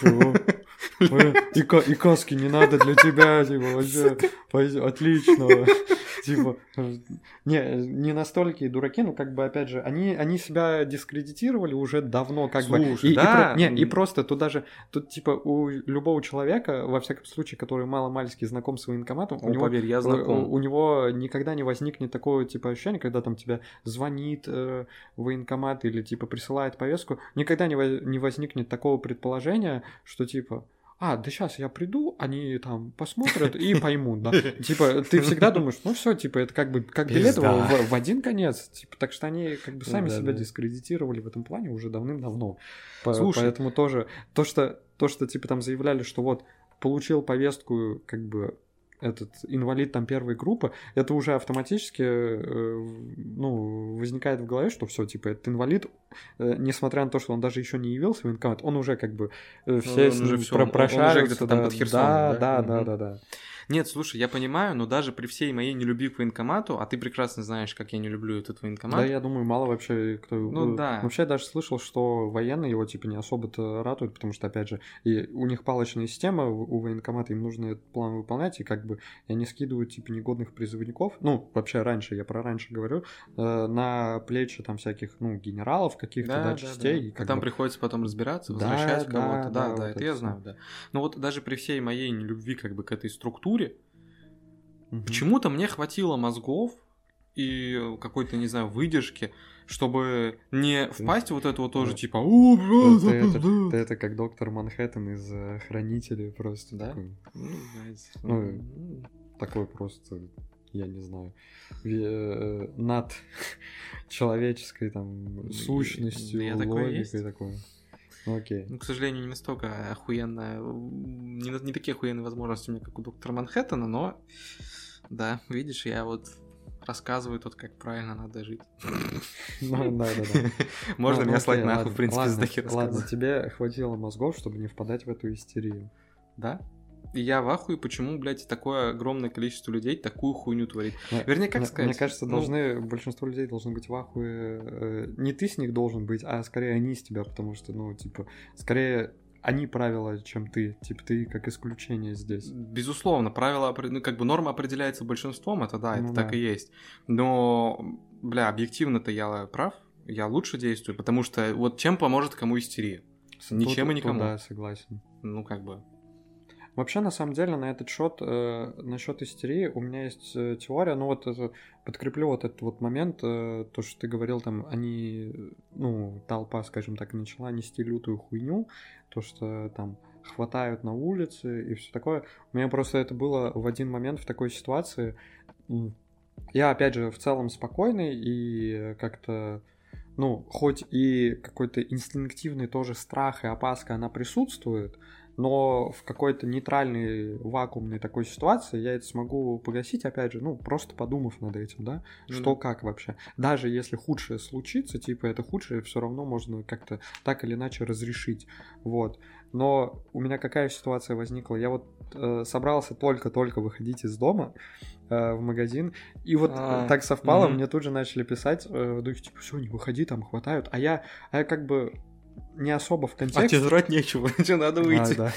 И, и каски не надо для тебя, типа, вообще, отлично. Типа, э, не, не настолько и дураки, но как бы, опять же, они, они себя дискредитировали уже давно, как бы. Слушай, И, и да. про- не, и просто тут даже, тут типа у любого человека, во всяком случае, который мало-мальски знаком с военкоматом, у О, него поверь, я у, знаком. у него никогда не возникнет такого типа ощущения, когда там тебя звонит э, военкомат или типа присылает повестку, никогда не, во- не возникнет такого предположения, что типа а, да сейчас я приду, они там посмотрят и *laughs* поймут, да. Типа, ты всегда думаешь, ну все, типа, это как бы как билет в, в- один конец. Типа, так что они как бы сами себя дискредитировали в этом плане уже давным-давно. Слушай. Поэтому тоже то, что то, что типа там заявляли, что вот получил повестку, как бы этот инвалид там первой группы, это уже автоматически э, ну, возникает в голове, что все, типа, этот инвалид, э, несмотря на то, что он даже еще не явился в военкомат, он уже как бы э, все он с уже ним всё, про- он- он уже прощаются, где-то там да, под Херсоном, да, да? да, да, да, да. Нет, слушай, я понимаю, но даже при всей моей нелюбви к военкомату, а ты прекрасно знаешь, как я не люблю этот военкомат. Да, я думаю, мало вообще кто... Ну да. Вообще я даже слышал, что военные его типа не особо-то ратуют, потому что, опять же, и у них палочная система у военкомата, им нужно этот план выполнять, и как бы и они скидывают типа негодных призывников, ну, вообще раньше, я про раньше говорю, э, на плечи там всяких, ну, генералов каких-то, да, частей. и А там бы- приходится потом разбираться, Да, возвращать да, кого-то. Да, да, да, вот это я знаю, да. Но вот даже при всей моей нелюбви как бы к этой структуре, Мгм. почему-то мне хватило мозгов и какой-то, не знаю, выдержки, чтобы не впасть в вот это вот тоже, Да. типа, о, бля, Ты, да, это, да». ты это как доктор Манхэттен из э, Хранителей просто Да? такой, Ну, знаете, Ну, ну, такой просто, я не знаю, э, над *laughs* человеческой там сущностью, я такой логикой есть. Ну, окей. Ну, к сожалению, не настолько охуенно, не, не такие охуенные возможности у меня, как у доктора Манхэттена, но, да, видишь, я вот рассказываю тут, как правильно надо жить. *laughs* Ну, да, да, да. *laughs* Можно Ну, меня слать нахуй, в принципе, с таких Ладно, тебе хватило мозгов, чтобы не впадать в эту истерию. Да? И я в ахуе, почему, блядь, такое огромное количество людей такую хуйню творит. Мне- Вернее, как мне, сказать? Мне кажется, ну, должны, большинство людей должны быть в ахуе. э, не ты с них должен быть, а скорее они с тебя, потому что, ну, типа, скорее они правила, чем ты. Типа, ты как исключение здесь. Безусловно, правила, ну, как бы норма определяется большинством, это да, это Ну так да. и есть. Но, бля, объективно-то я прав, я лучше действую, потому что вот чем поможет кому истерия? Ничем и Тут- тут никому. Да, согласен. Ну, как бы. Вообще, на самом деле, на этот счет, э, насчет истерии, у меня есть э, теория, ну вот это, подкреплю вот этот вот момент, э, то, что ты говорил, там, они, ну, толпа, скажем так, начала нести лютую хуйню, то, что там хватают на улице и все такое. У меня просто это было в один момент в такой ситуации. Я, опять же, в целом спокойный и как-то ну, хоть и какой-то инстинктивный тоже страх и опаска, она присутствует, но в какой-то нейтральной, вакуумной такой ситуации я это смогу погасить, опять же, ну, просто подумав над этим, да, Ну что как вообще. Даже если худшее случится, типа, это худшее все равно можно как-то так или иначе разрешить, вот. Но у меня какая ситуация возникла? Я вот э, собрался только-только выходить из дома э, в магазин, и вот А, так совпало, мгм. мне тут же начали писать э, в духе, типа, все, не выходи, там хватают, а я, а я как бы не особо в А контексте. тебе жрать нечего, *laughs* что надо А, выйти. да.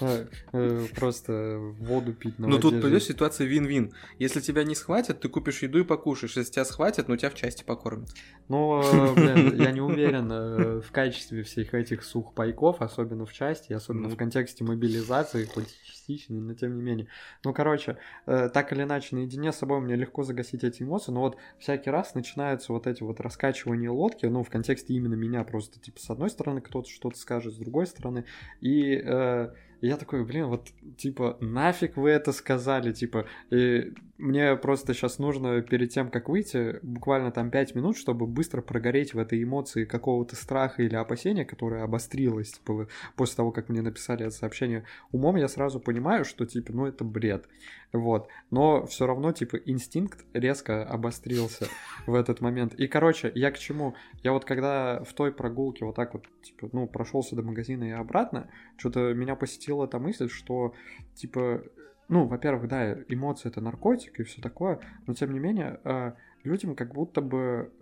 Э, Просто воду пить Ну тут пойдет ситуация вин-вин. Если тебя не схватят, ты купишь еду и покушаешь. Если тебя схватят, ну тебя в части покормят. Ну, э, блин, я не уверен э, в качестве всех этих сухпайков, особенно в части, особенно Ну. в контексте мобилизации, хоть частично, но тем не менее. Ну, короче, так или иначе, наедине с собой мне легко загасить эти эмоции, но вот всякий раз начинаются вот эти вот раскачивания лодки, ну, в контексте именно меня просто, типа, с одной стороны кто-то что-то скажет, с другой стороны, и... э, я такой, блин, вот, типа, нафиг вы это сказали, типа, и мне просто сейчас нужно перед тем, как выйти, буквально там 5 минут, чтобы быстро прогореть в этой эмоции какого-то страха или опасения, которое обострилось, типа, после того, как мне написали это сообщение. Умом я сразу понимаю, что, типа, ну, это бред, вот. Но все равно, типа, инстинкт резко обострился в этот момент. И, короче, я к чему? Я вот когда в той прогулке вот так вот, типа, ну, прошелся до магазина и обратно, что-то меня посетила эта мысль, что, типа, ну, во-первых, да, эмоции это наркотик и все такое, но тем не менее, э, людям как будто бы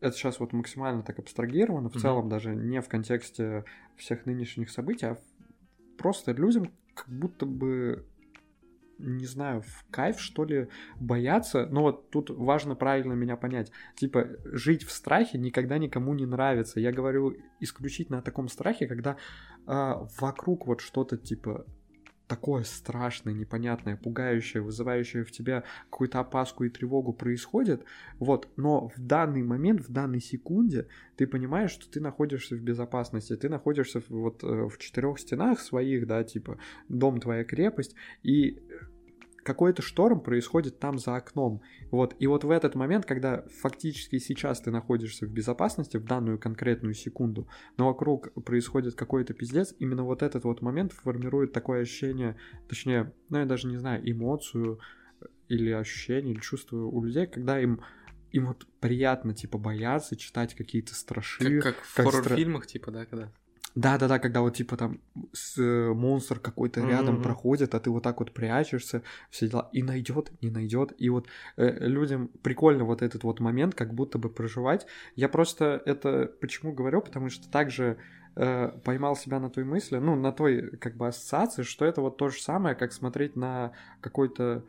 это сейчас вот максимально так абстрагировано, в mm-hmm. целом даже не в контексте всех нынешних событий, а просто людям как будто бы не знаю, в кайф, что ли, бояться. Но вот тут важно правильно меня понять. Типа, жить в страхе никогда никому не нравится. Я говорю исключительно о таком страхе, когда э, вокруг вот что-то типа такое страшное, непонятное, пугающее, вызывающее в тебя какую-то опаску и тревогу происходит, вот, но в данный момент, в данной секунде ты понимаешь, что ты находишься в безопасности, ты находишься вот э, в четырех стенах своих, да, типа дом твоя крепость, и какой-то шторм происходит там за окном. Вот. И вот в этот момент, когда фактически сейчас ты находишься в безопасности в данную конкретную секунду, но вокруг происходит какой-то пиздец, именно вот этот вот момент формирует такое ощущение, точнее, ну я даже не знаю, эмоцию или ощущение, или чувство у людей, когда им им вот приятно, типа, бояться, читать какие-то страши. Как, как в хоррор-фильмах, стра... типа, да, когда? Да-да-да, когда вот типа там с, э, монстр какой-то mm-hmm. рядом проходит, а ты вот так вот прячешься, все дела, и найдет, не найдет. И вот э, людям прикольно вот этот вот момент, как будто бы проживать. Я просто это почему говорю, потому что также э, поймал себя на той мысли, ну, на той как бы ассоциации, что это вот то же самое, как смотреть на какой-то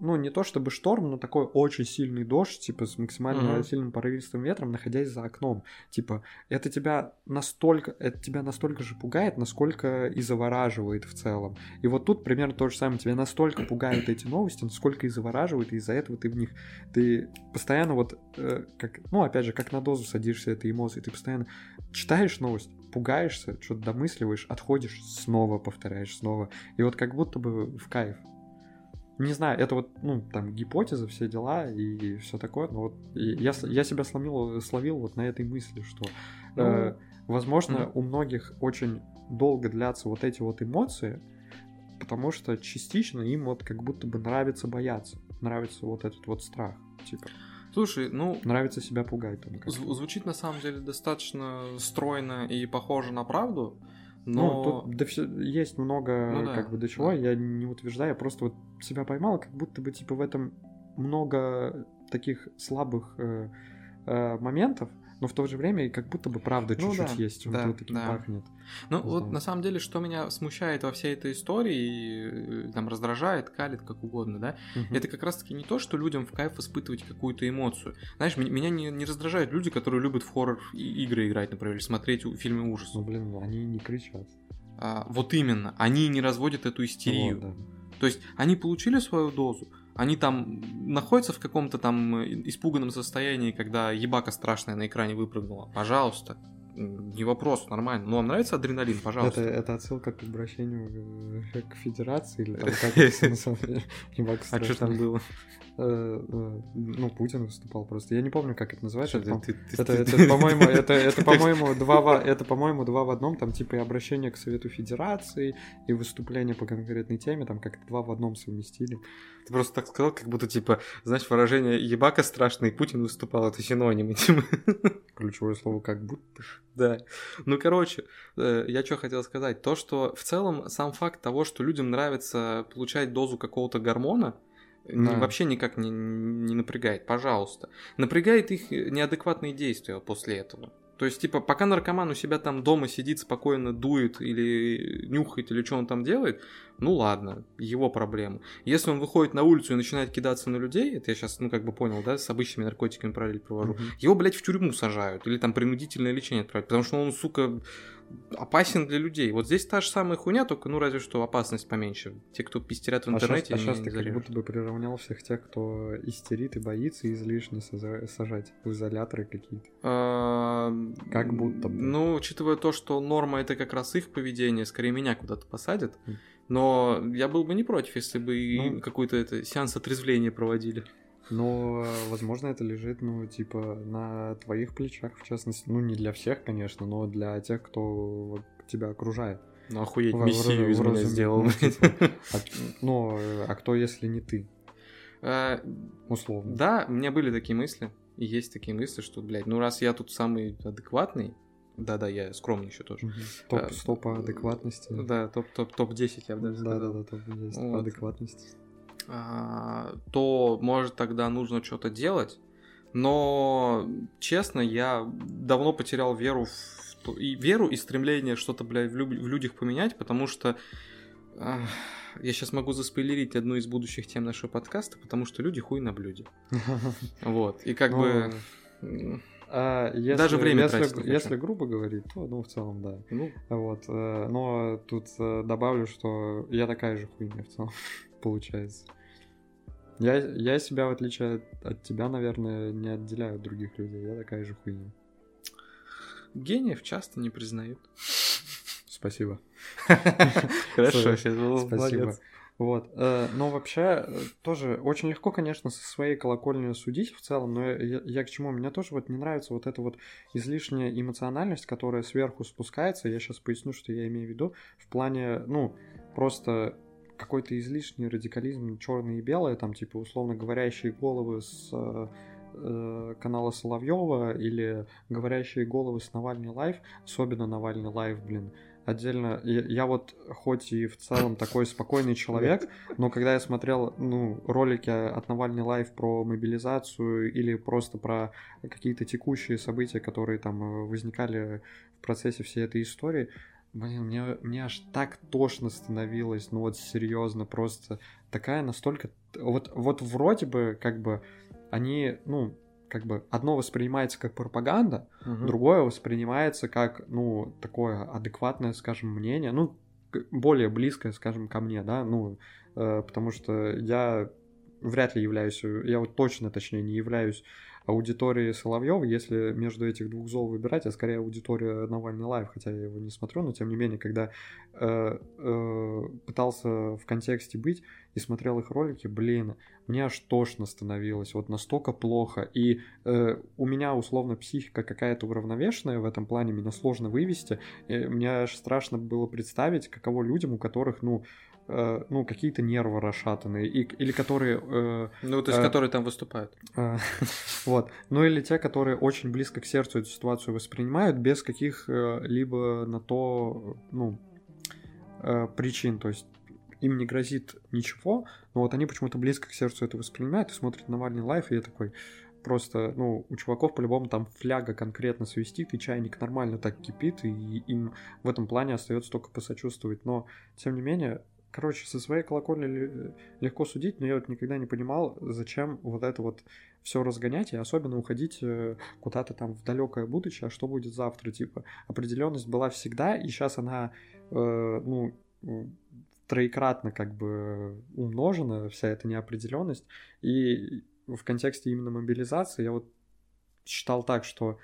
ну, не то чтобы шторм, но такой очень сильный дождь, типа, с максимально mm-hmm. сильным порывистым ветром, находясь за окном. Типа, это тебя настолько, это тебя настолько же пугает, насколько и завораживает в целом. И вот тут примерно то же самое. Тебя настолько пугают эти новости, насколько и завораживает, и из-за этого ты в них, ты постоянно вот, э, как, ну, опять же, как на дозу садишься этой эмоции, ты постоянно читаешь новость, пугаешься, что-то домысливаешь, отходишь, снова повторяешь, снова. И вот как будто бы в кайф. Не знаю, это вот, ну, там, гипотеза, все дела и все такое, но вот я, я себя сломил, словил вот на этой мысли, что, ну, э, возможно, mm-hmm. у многих очень долго длятся вот эти вот эмоции, потому что частично им вот как будто бы нравится бояться, нравится вот этот вот страх, типа. Слушай, ну... Нравится себя пугать. Там, звучит на самом деле достаточно стройно и похоже на правду. Но... Ну, тут да, все, есть много, ну, да, как бы, до чего, да. я не утверждаю, я просто вот себя поймал, как будто бы, типа, в этом много таких слабых э, э, моментов, но в то же время как будто бы правда ну, чуть-чуть да, есть, да, вот таким да. пахнет. Ну вот знаю. на самом деле, что меня смущает во всей этой истории, э, там раздражает, калит, как угодно, да, угу. это как раз-таки не то, что людям в кайф испытывать какую-то эмоцию. Знаешь, меня не, не раздражают люди, которые любят в хоррор игры играть, например, или смотреть фильмы ужасов. Ну блин, они не кричат. А, вот именно, они не разводят эту истерию. Вот, да. То есть они получили свою дозу, они там находятся в каком-то там испуганном состоянии, когда ебака страшная на экране выпрыгнула. Пожалуйста. Не вопрос, нормально. Ну, вам нравится адреналин, пожалуйста. Это, это отсылка к обращению к федерации или там как *laughs* на самом деле? А что там было? Э, э, ну, Путин выступал просто. Я не помню, как это называется. Это, по-моему, это, это, по-моему, два, это, по-моему, два в одном, там, типа, и обращение к Совету Федерации, и выступление по конкретной теме, там, как два в одном совместили. Ты просто так сказал, как будто, типа, знаешь, выражение «ебака страшный», Путин выступал, это синонимы. Ключевое слово «как будто». *laughs* Да. Ну, короче, э, я что хотел сказать. То, что в целом сам факт того, что людям нравится получать дозу какого-то гормона, да. вообще никак не, не напрягает, пожалуйста. Напрягает их неадекватные действия после этого. То есть, типа, пока наркоман у себя там дома сидит, спокойно дует или нюхает, или что он там делает, ну ладно, его проблемы. Если он выходит на улицу и начинает кидаться на людей, это я сейчас, ну, как бы понял, да, с обычными наркотиками параллель провожу, Мгм. его, блядь, в тюрьму сажают или там принудительное лечение отправляют, потому что он, сука, опасен для людей. Вот здесь та же самая хуйня, только, ну, разве что опасность поменьше. Те, кто пистерят в А интернете, сейчас, не- не ты как будто бы приравнял всех тех, кто истерит и боится излишне сажать в изоляторы какие-то. А, Как будто бы. Ну, учитывая то, что норма это как раз их поведение, скорее меня куда-то посадят. Но я был бы не против, если бы Ну. какой-то это сеанс отрезвления проводили. Но, э, возможно, это лежит, ну, типа, на твоих плечах, в частности. Ну, не для всех, конечно, но для тех, кто тебя окружает. Ну, охуеть, мессию из меня сделал. ну, типа, А, ну, а кто, если не ты, А, условно? Да, у меня были такие мысли. И есть такие мысли, что, блядь, ну раз я тут самый адекватный, да-да, я скромный еще тоже. Топ, А, стоп по адекватности. Да, топ-топ-топ-10 я бы даже да, сказал. да, да, топ-10 Вот. по адекватности. А, то может тогда нужно что-то делать. Но, честно, я давно потерял веру в то- и веру и стремление что-то, блядь, в, люб- в людях поменять, потому что ах, я сейчас могу заспойлерить одну из будущих тем нашего подкаста, потому что люди хуй на блюде. *laughs* Вот. И как Ну, бы... м, А если, Даже время если, тратить если грубо говорить, то, ну, в целом, да. Ну, Вот, э, но тут э, добавлю, что я такая же хуйня в целом, получается. Я, я себя, в отличие от, от тебя, наверное, не отделяю от других людей. Я такая же хуйня. гениев часто не признают. Спасибо. Хорошо, Sorry. сейчас был Спасибо. Вот. э, Но вообще э, тоже очень легко, конечно, со своей колокольни судить в целом, но я, я- я к чему? Мне тоже вот не нравится вот эта вот излишняя эмоциональность, которая сверху спускается. Я сейчас поясню, что я имею в виду. В плане, ну, просто какой-то излишний радикализм черное и белое, там, типа, условно говорящие головы с э, э, канала Соловьева или говорящие головы с Навальный Лайв, особенно Навальный Live, блин, отдельно. Я, я вот хоть и в целом такой спокойный человек, но когда я смотрел ну, ролики от Навальный Live про мобилизацию или просто про какие-то текущие события, которые там э, возникали в процессе всей этой истории, блин, мне, мне аж так тошно становилось, ну вот серьезно, просто такая настолько... Вот, вот вроде бы как бы они, ну, как бы одно воспринимается как пропаганда, Мгм. другое воспринимается как, ну, такое адекватное, скажем, мнение, ну, более близкое, скажем, ко мне, да, ну, э, потому что я вряд ли являюсь, я вот точно, точнее, не являюсь аудиторией Соловьева, если между этих двух зол выбирать, а скорее аудитория Навальный Лайв, хотя я его не смотрю, но тем не менее, когда э, э, пытался в контексте быть и смотрел их ролики, блин, мне аж тошно становилось, вот настолько плохо, и э, у меня условно психика какая-то уравновешенная в этом плане, меня сложно вывести, и мне аж страшно было представить, каково людям, у которых, ну, э, ну, какие-то нервы расшатанные, и, или которые... э, Ну, то есть, э, которые там выступают. а, *laughs* Вот. Ну или те, которые очень близко к сердцу эту ситуацию воспринимают без каких-либо на то, ну, э, причин. То есть им не грозит ничего, но вот они почему-то близко к сердцу это воспринимают и смотрят Навальный лайф, и я такой, просто, ну, у чуваков по-любому там фляга конкретно свистит, и чайник нормально так кипит, и им в этом плане остается только посочувствовать. Но, тем не менее, короче, со своей колокольни ле- легко судить, но я вот никогда не понимал, зачем вот это вот все разгонять и особенно уходить э, куда-то там в далекое будущее, а что будет завтра, типа определенность была всегда, и сейчас она, э, ну, троекратно как бы умножена, вся эта неопределенность, и в контексте именно мобилизации я вот считал так, что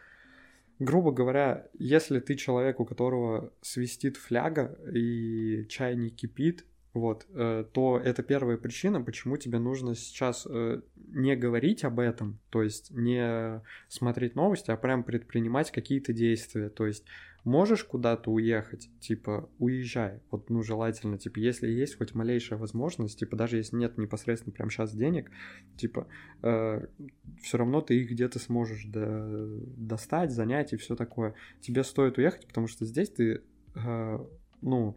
грубо говоря, если ты человек, у которого свистит фляга и чай не кипит, вот, э, то это первая причина, почему тебе нужно сейчас э, не говорить об этом, то есть не смотреть новости, а прям предпринимать какие-то действия. То есть можешь куда-то уехать, типа, уезжай. Вот, ну, желательно, типа, если есть хоть малейшая возможность, типа, даже если нет непосредственно прямо сейчас денег, типа, все равно ты их где-то сможешь до- достать, занять и все такое. Тебе стоит уехать, потому что здесь ты, э, ну,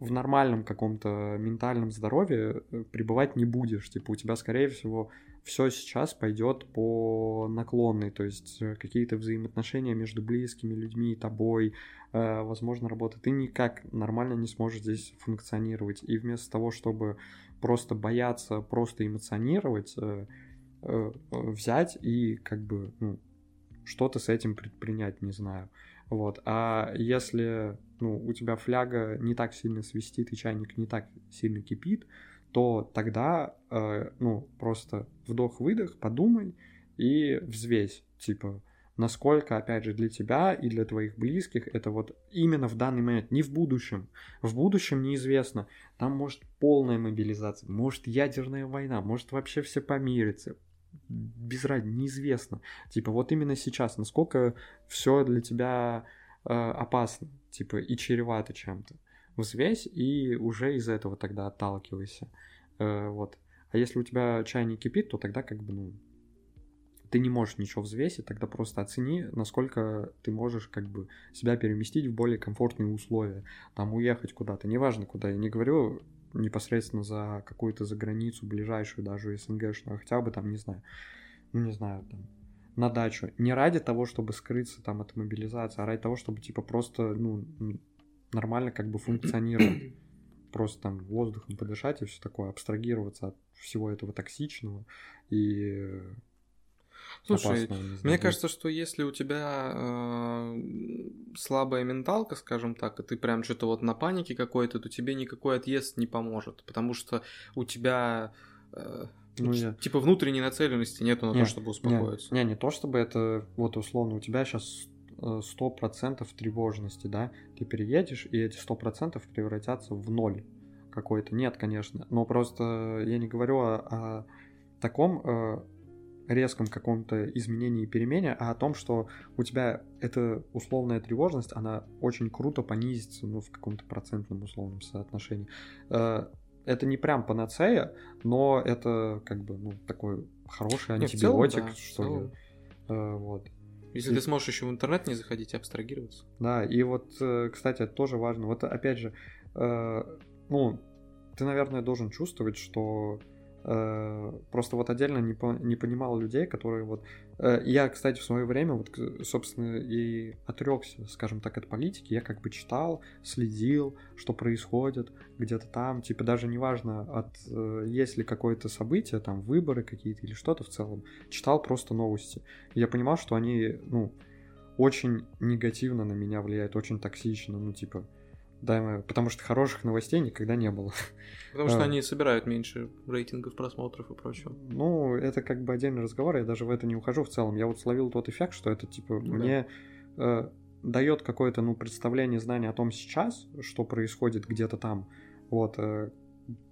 в нормальном каком-то ментальном здоровье э, пребывать не будешь. Типа, у тебя, скорее всего, все сейчас пойдет по наклонной, то есть э, какие-то взаимоотношения между близкими людьми и тобой, э, возможно, работа, ты никак нормально не сможешь здесь функционировать. И вместо того, чтобы просто бояться, просто эмоционировать, э, взять и как бы ну, что-то с этим предпринять, не знаю. Вот. А если ну, у тебя фляга не так сильно свистит и чайник не так сильно кипит, то тогда, э, ну, просто вдох-выдох, подумай и взвесь, типа, насколько, опять же, для тебя и для твоих близких это вот именно в данный момент, не в будущем. В будущем неизвестно. Там может полная мобилизация, может ядерная война, может вообще все помирятся. Без разницы, неизвестно. Типа вот именно сейчас, насколько все для тебя э, опасно, типа и чревато чем-то взвесь и уже из этого тогда отталкивайся. Э, вот. А если у тебя чай не кипит, то тогда как бы, ну, ты не можешь ничего взвесить, тогда просто оцени, насколько ты можешь как бы себя переместить в более комфортные условия, там уехать куда-то, неважно куда, я не говорю непосредственно за какую-то за границу ближайшую, даже СНГшную, а хотя бы там, не знаю, ну не знаю, там, на дачу. Не ради того, чтобы скрыться там от мобилизации, а ради того, чтобы типа просто, ну, нормально как бы *clears throat* функционировать. Просто там воздухом подышать и все такое, абстрагироваться от всего этого токсичного и Слушай, опасного, мне кажется, что если у тебя э, слабая менталка, скажем так, и ты прям что-то вот на панике какой-то, то тебе никакой отъезд не поможет, потому что у тебя э, ну, я... типа внутренней нацеленности нету на не, то, чтобы успокоиться. Не, не, не то, чтобы это вот условно у тебя сейчас 100% тревожности, да, ты переедешь, и эти 100% превратятся в ноль какой-то. Нет, конечно, но просто я не говорю о, о таком э, резком каком-то изменении и перемене, а о том, что у тебя эта условная тревожность, она очень круто понизится, ну, в каком-то процентном условном соотношении. Э, это не прям панацея, но это как бы, ну, такой хороший антибиотик, Нет, целом, да, что ли. Э, вот. Если и... ты сможешь еще в интернет не заходить абстрагироваться. Да, и вот, э, кстати, это тоже важно. Вот опять же, э, ну, ты, наверное, должен чувствовать, что просто вот отдельно не, по, не понимал людей, которые вот... Э, я, кстати, в свое время, вот, собственно, и отрекся, скажем так, от политики. Я как бы читал, следил, что происходит где-то там. Типа даже неважно, от, э, есть ли какое-то событие, там, выборы какие-то или что-то в целом. Читал просто новости. Я понимал, что они, ну, очень негативно на меня влияют, очень токсично, ну, типа да, потому что хороших новостей никогда не было. Потому что а. они собирают меньше рейтингов, просмотров и прочего. Ну, это как бы отдельный разговор, я даже в это не ухожу в целом. Я вот словил тот эффект, что это типа ну, мне да. э, дает какое-то ну представление, знание о том сейчас, что происходит где-то там, вот э,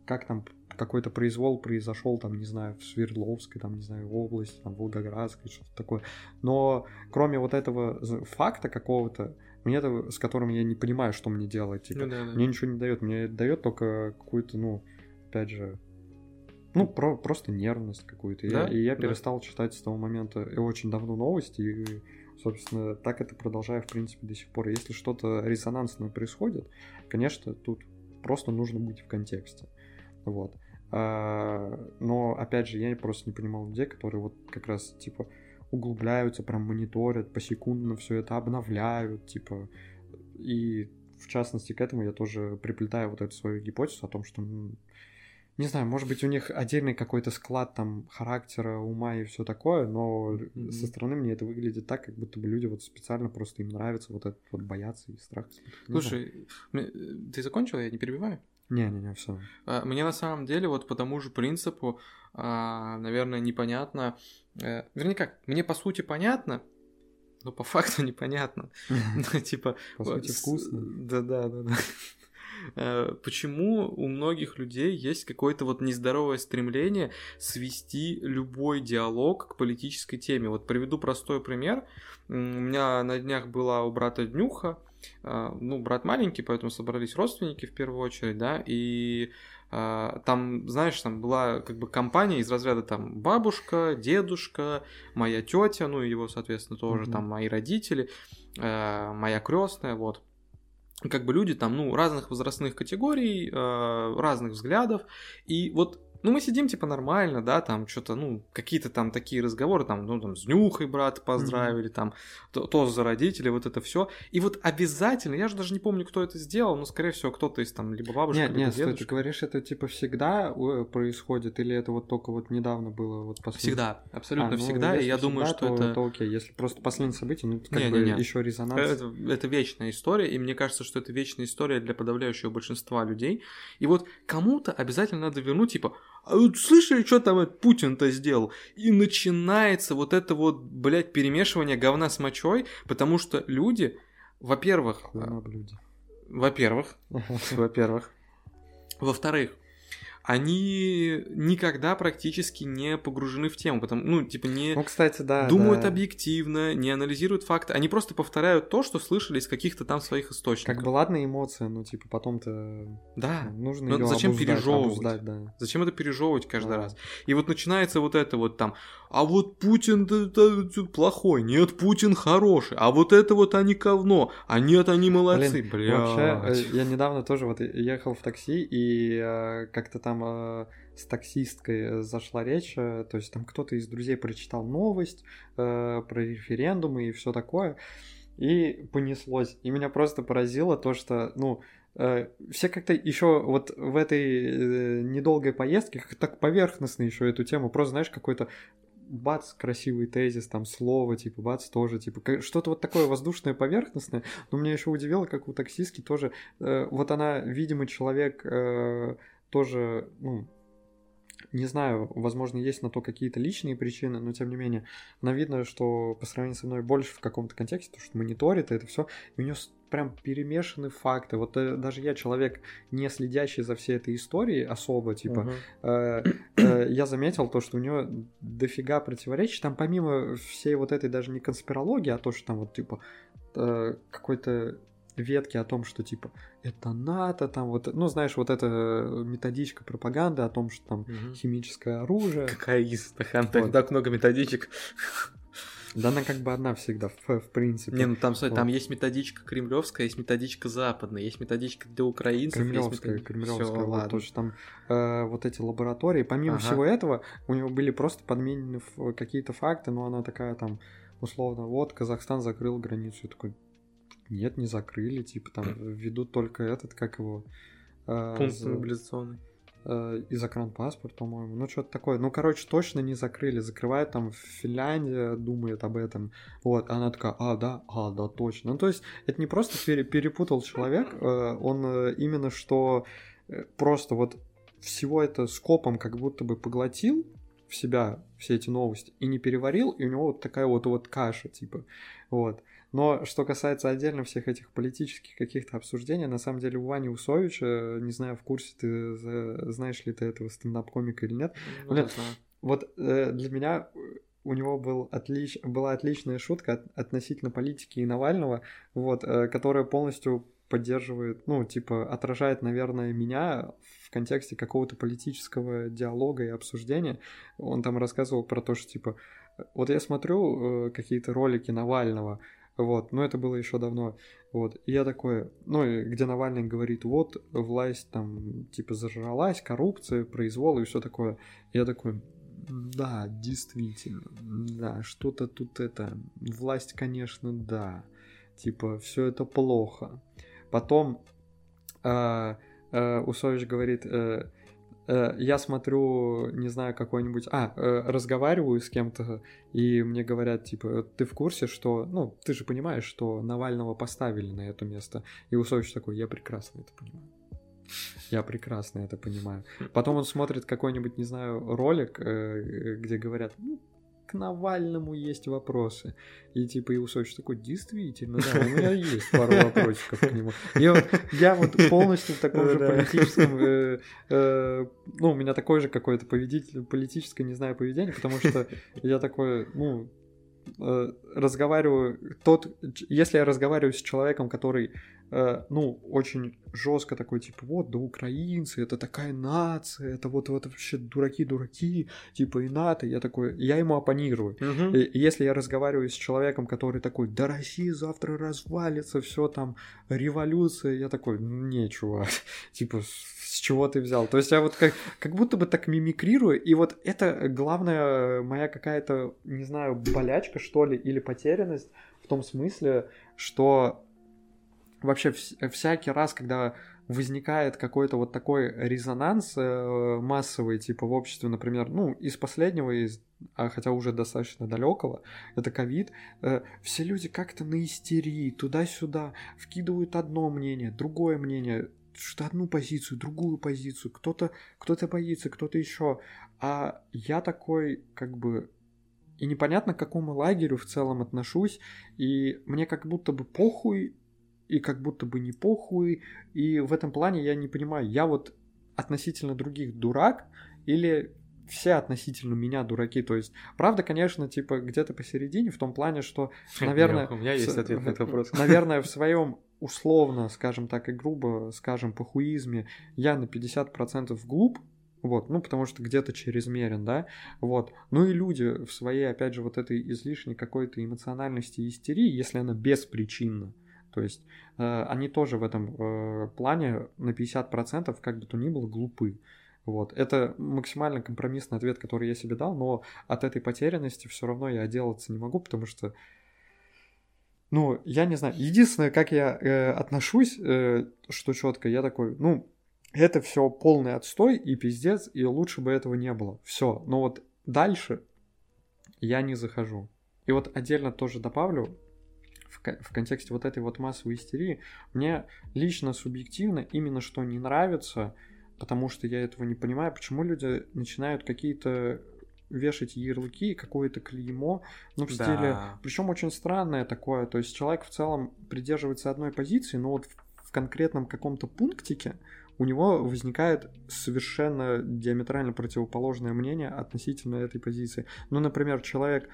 как там какой-то произвол произошел, там, не знаю, в Свердловской, там, не знаю, области, там, Волгоградской, что-то такое. Но кроме вот этого факта какого-то, мне это, с которым я не понимаю, что мне делать, типа, ну, да, да. мне ничего не дает, мне дает только какую-то, ну, опять же, ну, про, просто нервность какую-то. Да? И, и я перестал да. читать с того момента и очень давно новости, и, собственно, так это продолжаю, в принципе, до сих пор. Если что-то резонансное происходит, конечно, тут просто нужно быть в контексте. Вот. А, но, опять же, я просто не понимал людей, которые вот как раз, типа, углубляются, прям мониторят, посекундно все это обновляют, типа, и в частности к этому я тоже приплетаю вот эту свою гипотезу о том, что, не знаю, может быть, у них отдельный какой-то склад там характера, ума и все такое, но mm-hmm. со стороны мне это выглядит так, как будто бы люди вот специально просто им нравится вот этот вот бояться и страх. Слушай, ты закончил, я не перебиваю? Не-не-не, все. А, мне на самом деле вот по тому же принципу, а, наверное, непонятно. Э, вернее как, мне по сути понятно, но по *laughs* факту непонятно. *laughs* Ну, типа... По сути вкусно. Да-да-да. Э, почему у многих людей есть какое-то вот нездоровое стремление свести любой диалог к политической теме. Вот приведу простой пример. У меня на днях была у брата днюха, ну, брат маленький, поэтому собрались родственники в первую очередь, да, и а, там, знаешь, там была как бы компания из разряда там бабушка, дедушка, моя тетя, ну, и его, соответственно, тоже mm-hmm. там мои родители, а, моя крестная, вот как бы люди там, ну, разных возрастных категорий, разных взглядов, и вот ну, мы сидим, типа, нормально, да, там, что-то, ну, какие-то там такие разговоры, там, ну, там, с нюхой брат поздравили, mm-hmm. там, то, то за родителей, вот это все. И вот обязательно, я же даже не помню, кто это сделал, но, скорее всего, кто-то из там, либо бабушка, нет, либо нет, дедушка. Ты говоришь, это, типа, всегда э, происходит, или это вот только вот недавно было, вот последнее? Всегда, абсолютно а, ну, всегда, и я всегда, думаю, что то, это... то окей, если просто последнее событие, ну, как не, бы не, не. еще резонанс. Это, это вечная история, и мне кажется, что это вечная история для подавляющего большинства людей. И вот кому-то обязательно надо вернуть, типа, а вот слышали, что там Путин-то сделал? И начинается вот это вот, блядь, перемешивание говна с мочой, потому что люди, во-первых... Во-первых, *laughs* во-первых. Во-вторых, они никогда практически не погружены в тему, потому, ну, типа, не ну, кстати, да, думают да. объективно, не анализируют факты, они просто повторяют то, что слышали из каких-то там своих источников. Как бы ладно эмоция, но типа потом-то да. Ну, нужно но ее зачем обуздать, пережевывать? обуздать, да. Зачем это пережевывать каждый да. раз? И вот начинается вот это вот там, а вот Путин это плохой, нет, Путин хороший, а вот это вот они говно, а нет, они молодцы, Блин, Бля. Вообще, э, я недавно тоже вот ехал в такси и э, как-то там э, с таксисткой зашла речь, то есть там кто-то из друзей прочитал новость про референдумы и все такое, и понеслось. И меня просто поразило то, что, ну, все как-то еще вот в этой недолгой поездке как так поверхностно еще эту тему, просто знаешь, какой-то бац, красивый тезис, там слово, типа, бац, тоже, типа, что-то вот такое воздушное, поверхностное, но меня еще удивило, как у таксистки тоже, э, вот она, видимо, человек э, тоже, ну, не знаю, возможно, есть на то какие-то личные причины, но тем не менее, она видно, что по сравнению со мной больше в каком-то контексте, то, что мониторит это все, и у нее прям перемешаны факты. Вот э, даже я человек, не следящий за всей этой историей особо, типа, uh-huh. э, э, я заметил то, что у него дофига противоречий. Там помимо всей вот этой даже не конспирологии, а то, что там вот типа э, какой-то ветки о том, что типа это НАТО, там вот, ну знаешь, вот эта методичка пропаганды о том, что там угу. химическое оружие. Какая из вот. так много методичек. Да она как бы одна всегда, в, в принципе. Не, ну там, вот. там есть методичка кремлевская, есть методичка западная, есть методичка для украинцев. Кремлевская, метод... кремлевская, Всё, вот ладно. точно там э, вот эти лаборатории. Помимо ага. всего этого, у него были просто подменены какие-то факты, но она такая там, условно, вот, Казахстан закрыл границу. Я такой, нет, не закрыли, типа там *clears throat* ведут только этот, как его... Э, Пункт за... мобилизационный и паспорт, по-моему. Ну, что-то такое. Ну, короче, точно не закрыли. Закрывают там Финляндия, думает об этом. Вот, она такая, а, да, а, да, точно. Ну, то есть, это не просто пере- перепутал человек, э, он э, именно что э, просто вот всего это скопом как будто бы поглотил в себя все эти новости и не переварил, и у него вот такая вот вот каша, типа, вот. Но что касается отдельно всех этих политических каких-то обсуждений, на самом деле у Вани Усовича, не знаю, в курсе ты знаешь ли ты этого стендап-комика или нет, ну, Блин, вот э, для меня у него был отлич... была отличная шутка от... относительно политики и Навального, вот, э, которая полностью поддерживает, ну, типа, отражает, наверное, меня в контексте какого-то политического диалога и обсуждения. Он там рассказывал про то, что, типа, вот я смотрю э, какие-то ролики Навального, вот, но это было еще давно. Вот, и я такой, ну, где Навальный говорит, вот, власть там, типа, зажралась, коррупция, произвол и все такое. Я такой, да, действительно, да, что-то тут это, власть, конечно, да, типа, все это плохо. Потом э, э, Усович говорит, э, я смотрю, не знаю, какой-нибудь... А, э, разговариваю с кем-то, и мне говорят, типа, ты в курсе, что... Ну, ты же понимаешь, что Навального поставили на это место. И Усович такой, я прекрасно это понимаю. Я прекрасно это понимаю. Потом он смотрит какой-нибудь, не знаю, ролик, э, где говорят, ну, к Навальному есть вопросы. И типа Иусович такой, действительно, да, у меня есть пару вопросиков к нему. Вот я вот полностью в таком же политическом, э, э, ну, у меня такое же какое-то политическое, не знаю, поведение, потому что я такой, ну, э, разговариваю, тот, если я разговариваю с человеком, который э, ну, очень жестко такой, типа, вот, да украинцы, это такая нация, это вот, вот вообще дураки-дураки, типа, и НАТО, я такой, я ему оппонирую. Мгм. И если я разговариваю с человеком, который такой, да Россия завтра развалится, все там, революция, я такой, не, чувак, *laughs* типа, чего ты взял? То есть я вот как, как будто бы так мимикрирую, и вот это главная моя какая-то, не знаю, болячка, что ли, или потерянность в том смысле, что вообще вс- всякий раз, когда возникает какой-то вот такой резонанс э, массовый, типа в обществе, например, ну, из последнего, из, а хотя уже достаточно далекого, это ковид, э, все люди как-то на истерии, туда-сюда, вкидывают одно мнение, другое мнение, что одну позицию, другую позицию, кто-то кто-то боится, кто-то еще. А я такой, как бы, и непонятно, к какому лагерю в целом отношусь, и мне как будто бы похуй, и как будто бы не похуй, и в этом плане я не понимаю, я вот относительно других дурак, или все относительно меня дураки, то есть, правда, конечно, типа где-то посередине, в том плане, что, *laughs* наверное... У меня есть ответ на этот вопрос. *laughs* Наверное, в своем условно, скажем так, и грубо, скажем, похуизме, я на 50% глуп, вот, ну, потому что где-то чрезмерен, да, вот. Ну и люди в своей, опять же, вот этой излишней какой-то эмоциональности и истерии, если она беспричинна, то есть э, они тоже в этом э, плане на 50% как бы то ни было глупы. Вот. Это максимально компромиссный ответ, который я себе дал, но от этой потерянности все равно я отделаться не могу, потому что ну, я не знаю. Единственное, как я э, отношусь, э, что четко, я такой, ну, это все полный отстой и пиздец, и лучше бы этого не было. Все. Но вот дальше я не захожу. И вот отдельно тоже добавлю, в, в контексте вот этой вот массовой истерии, мне лично субъективно именно что не нравится, потому что я этого не понимаю, почему люди начинают какие-то вешать ярлыки, какое-то клеймо, ну, в стиле... Да. Причем очень странное такое, то есть человек в целом придерживается одной позиции, но вот в- конкретном каком-то пунктике у него возникает совершенно диаметрально противоположное мнение относительно этой позиции. Ну, например, человек,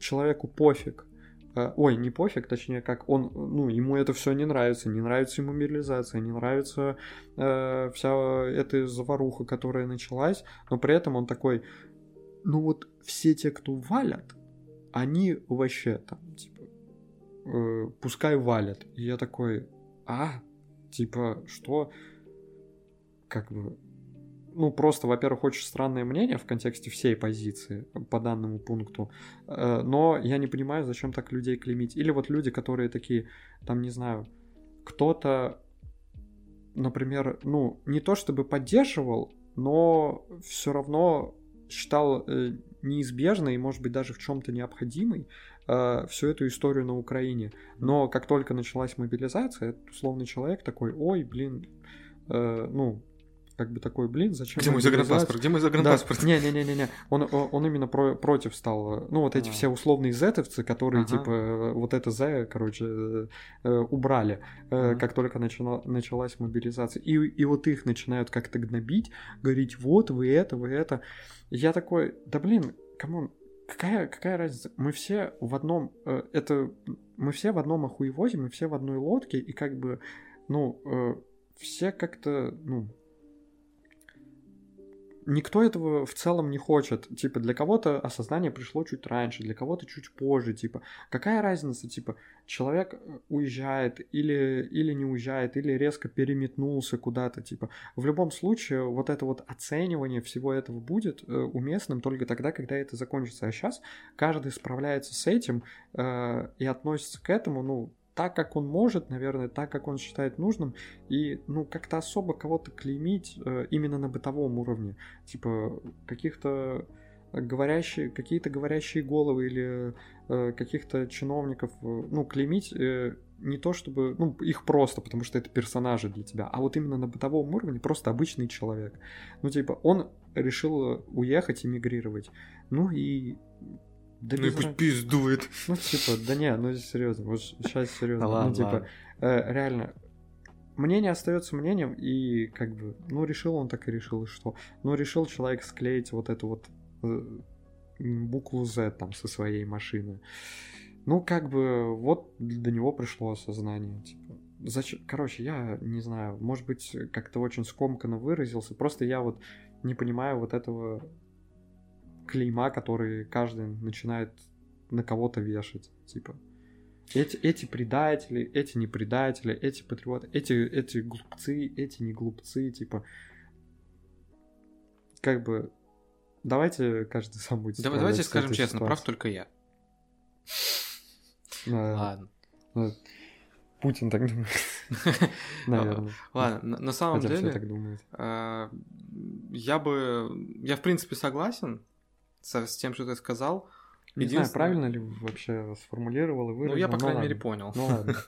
человеку пофиг, ой, не пофиг, точнее, как он, ну, ему это все не нравится, не нравится ему мобилизация, не нравится э, вся эта заваруха, которая началась, но при этом он такой, ну вот все те, кто валят, они вообще там, типа, э, пускай валят. И я такой, а, типа, что? Как бы, ну, просто, во-первых, очень странное мнение в контексте всей позиции по данному пункту, Э, но я не понимаю, зачем так людей клеймить. Или вот люди, которые такие, там, не знаю, кто-то, например, ну, не то чтобы поддерживал, но все равно считал э, неизбежной и, может быть, даже в чем-то необходимой э, всю эту историю на Украине. Но как только началась мобилизация, условный человек такой, ой, блин, ну, как бы такой, блин, зачем Где мой мобилизация?» загранпаспорт? Где мой загранпаспорт? Не-не-не-не. Он, он, он именно про- против стал. Ну, вот эти А. все условные зетовцы, которые, Ага. типа, вот это З, короче, э, э, убрали, э, Ага. как только начала- началась мобилизация. И, и вот их начинают как-то гнобить, говорить, вот вы это, вы это. Я такой, да блин, come on, какая, какая разница? Мы все в одном, это, мы все в одном охуевозе, мы все в одной лодке, и как бы, ну, все как-то, ну, никто этого в целом не хочет. Типа, для кого-то осознание пришло чуть раньше, для кого-то чуть позже. Типа, какая разница, типа, человек э, уезжает или, или не уезжает, или резко переметнулся куда-то. Типа, в любом случае, вот это вот оценивание всего этого будет э, уместным только тогда, когда это закончится. А сейчас каждый справляется с этим э, и относится к этому, ну, так, как он может, наверное, так, как он считает нужным, и, ну, как-то особо кого-то клеймить э, именно на бытовом уровне, типа, каких-то говорящие, какие-то говорящие головы или э, каких-то чиновников, э, ну, клеймить э, не то чтобы, ну, их просто, потому что это персонажи для тебя, а вот именно на бытовом уровне просто обычный человек. Ну, типа, он решил уехать, эмигрировать, ну и... Да Ну и пусть раз- пиздует. ну, типа, да не, ну серьезно, вот сейчас серьезно. Да ладно, ну, типа, ладно. э, реально, мнение остается мнением, и как бы, ну, решил он так и решил, и что? Ну, решил человек склеить вот эту вот э, букву Z там со своей машины. Ну, как бы, вот до него пришло осознание, типа. зачем, короче, я не знаю, может быть, как-то очень скомканно выразился, просто я вот не понимаю вот этого клейма, который каждый начинает на кого-то вешать, типа. Эти, эти предатели, эти не предатели, эти патриоты, эти, эти глупцы, эти не глупцы, типа. Как бы, давайте каждый *laughs* сам будет Давай, Давайте скажем честно, ситуацией. прав только я. *laughs* Ладно. Ну, Путин так думает. *laughs* Наверное. Ладно, на самом деле... так. А, я бы... Я, в принципе, согласен с тем, что ты сказал. Не знаю, правильно ли вообще сформулировал и выразил. Ну, я, по крайней мере, понял. Ну, ладно. *laughs*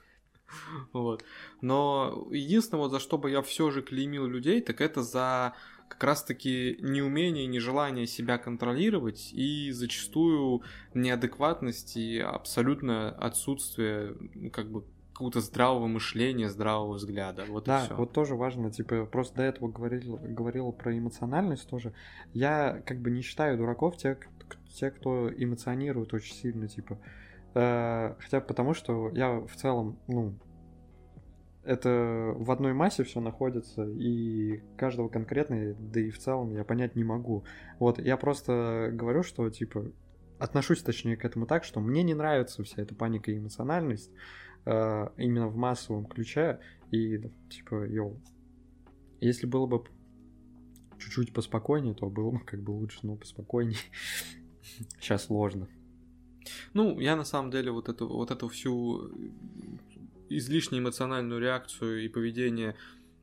Вот. Но единственное, вот за что бы я все же клеймил людей, так это за как раз-таки неумение, нежелание себя контролировать и зачастую неадекватность и абсолютное отсутствие ну, как бы какого-то здравого мышления, здравого взгляда. Вот да, и все. вот тоже важно, типа, просто до этого говорил, говорил про эмоциональность тоже. Я как бы не считаю дураков те, те кто эмоционирует очень сильно, типа. Э, хотя потому, что я в целом, ну, это в одной массе все находится, и каждого конкретно, да и в целом я понять не могу. Вот, я просто говорю, что, типа, отношусь, точнее, к этому так, что мне не нравится вся эта паника и эмоциональность именно в массовом ключе, и, типа, йоу, если было бы чуть-чуть поспокойнее, то было бы *laughs* как бы лучше, но поспокойнее. *laughs* Сейчас сложно. Ну, я на самом деле вот эту, вот эту всю излишне эмоциональную реакцию и поведение,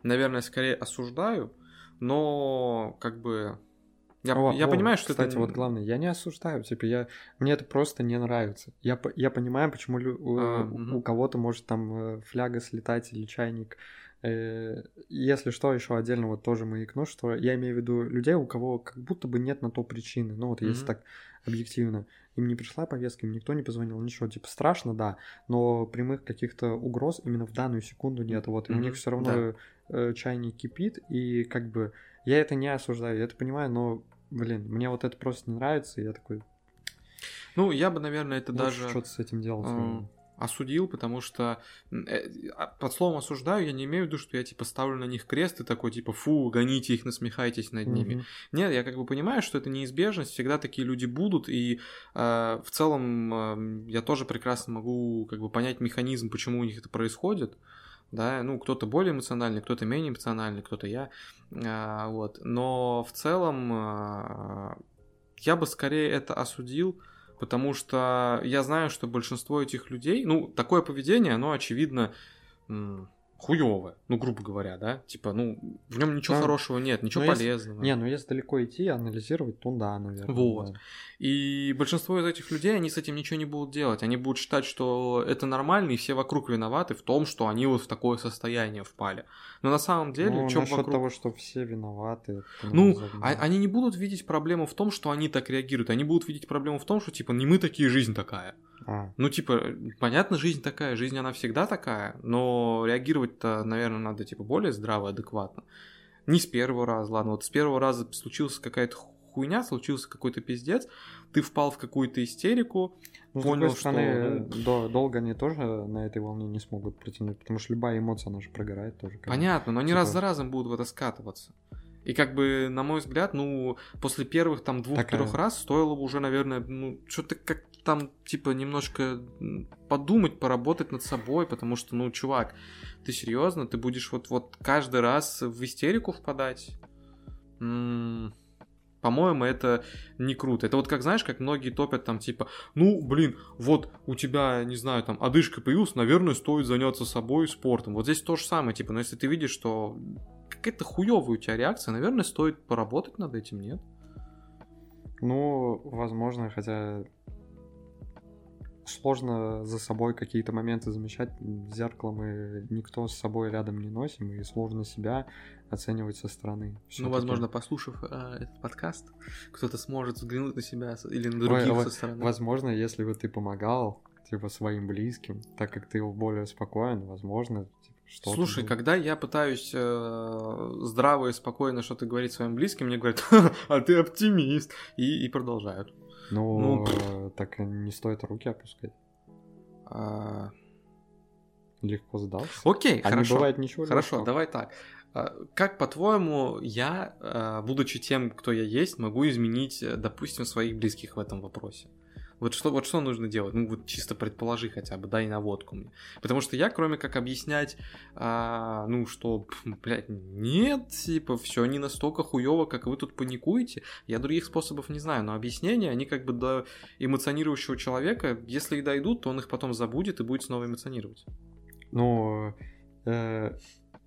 наверное, скорее осуждаю, но как бы я, о, я о, понимаю, что кстати, это... вот главное, я не осуждаю, типа я мне это просто не нравится. Я я понимаю, почему лю... а, у, угу. у кого-то может там э, фляга слетать или чайник. Э, если что, еще отдельно вот тоже маякну, что я имею в виду людей, у кого как будто бы нет на то причины. Ну вот mm если так объективно им не пришла повестка, им никто не позвонил, ничего, типа страшно, да, но прямых каких-то угроз именно в данную секунду нет, вот, и mm-hmm. у них все равно да. Э, чайник кипит, и как бы я это не осуждаю, я это понимаю, но, блин, мне вот это просто не нравится, и я такой... Ну, я бы, наверное, это даже... что-то с этим делать. Uh осудил, потому что э, а, под словом осуждаю я не имею в виду, что я типа ставлю на них крест и такой типа фу, гоните их, насмехайтесь над ними. Mm-hmm. Нет, я как бы понимаю, что это неизбежность, всегда такие люди будут, и э, в целом э, я тоже прекрасно могу как бы понять механизм, почему у них это происходит. Да, ну, кто-то более эмоциональный, кто-то менее эмоциональный, кто-то я. Э, вот. Но в целом э, я бы скорее это осудил потому что я знаю, что большинство этих людей, ну, такое поведение, оно, очевидно, хуевое, ну, грубо говоря, да, типа, ну, в нем ничего ну, хорошего нет, ничего полезного. Если, не, ну, если далеко идти, анализировать, то да, наверное. Вот. Да. И большинство из этих людей, они с этим ничего не будут делать, они будут считать, что это нормально, и все вокруг виноваты в том, что они вот в такое состояние впали. Но на самом деле, ну, насчет вокруг... того, что все виноваты. Ну, а, они не будут видеть проблему в том, что они так реагируют, они будут видеть проблему в том, что, типа, не мы такие, жизнь такая. А. Ну, типа, понятно, жизнь такая, жизнь она всегда такая, но реагировать-то, наверное, надо, типа, более здраво, адекватно. Не с первого раза, ладно, вот с первого раза случилась какая-то хуйня, случился какой-то пиздец, ты впал в какую-то истерику, ну, понял, с стороны, что... Ну... долго они тоже на этой волне не смогут протянуть, потому что любая эмоция, она же прогорает тоже. Понятно, но они типа... раз за разом будут в это скатываться. И как бы, на мой взгляд, ну, после первых там двух-трех раз стоило бы уже, наверное, ну, что-то как там, типа, немножко подумать, поработать над собой, потому что, ну, чувак, ты серьезно, ты будешь вот, вот каждый раз в истерику впадать? М-м- по-моему, это не круто. Это вот как, знаешь, как многие топят там, типа, ну, блин, вот у тебя, не знаю, там, одышка появилась, наверное, стоит заняться собой, спортом. Вот здесь то же самое, типа, но если ты видишь, что какая-то хуевая у тебя реакция, наверное, стоит поработать над этим, нет? Ну, возможно, хотя сложно за собой какие-то моменты замечать. Зеркало мы никто с собой рядом не носим, и сложно себя оценивать со стороны. Ну, возможно, послушав э, этот подкаст, кто-то сможет взглянуть на себя или на других Ой, со стороны. Возможно, если бы ты помогал типа своим близким, так как ты более спокоен, возможно, что Слушай, когда я пытаюсь э, здраво и спокойно что-то говорить своим близким, мне говорят, *laughs* а ты оптимист, и, и продолжают. Ну, ну так не стоит руки опускать. А... легко сдался. Окей, а хорошо. не бывает ничего Хорошо, легкого. давай так. А, Как, по-твоему, я, а, будучи тем, кто я есть, могу изменить, э, допустим, своих близких в этом вопросе? Вот что, вот что нужно делать? Ну, вот чисто предположи хотя бы, дай наводку мне. Потому что я, кроме как объяснять, а, ну, что, *laughs* блядь, нет, типа, все не настолько хуево, как вы тут паникуете, я других способов не знаю, но объяснения, они как бы до эмоционирующего человека, если и дойдут, то он их потом забудет и будет снова эмоционировать. Ну, э,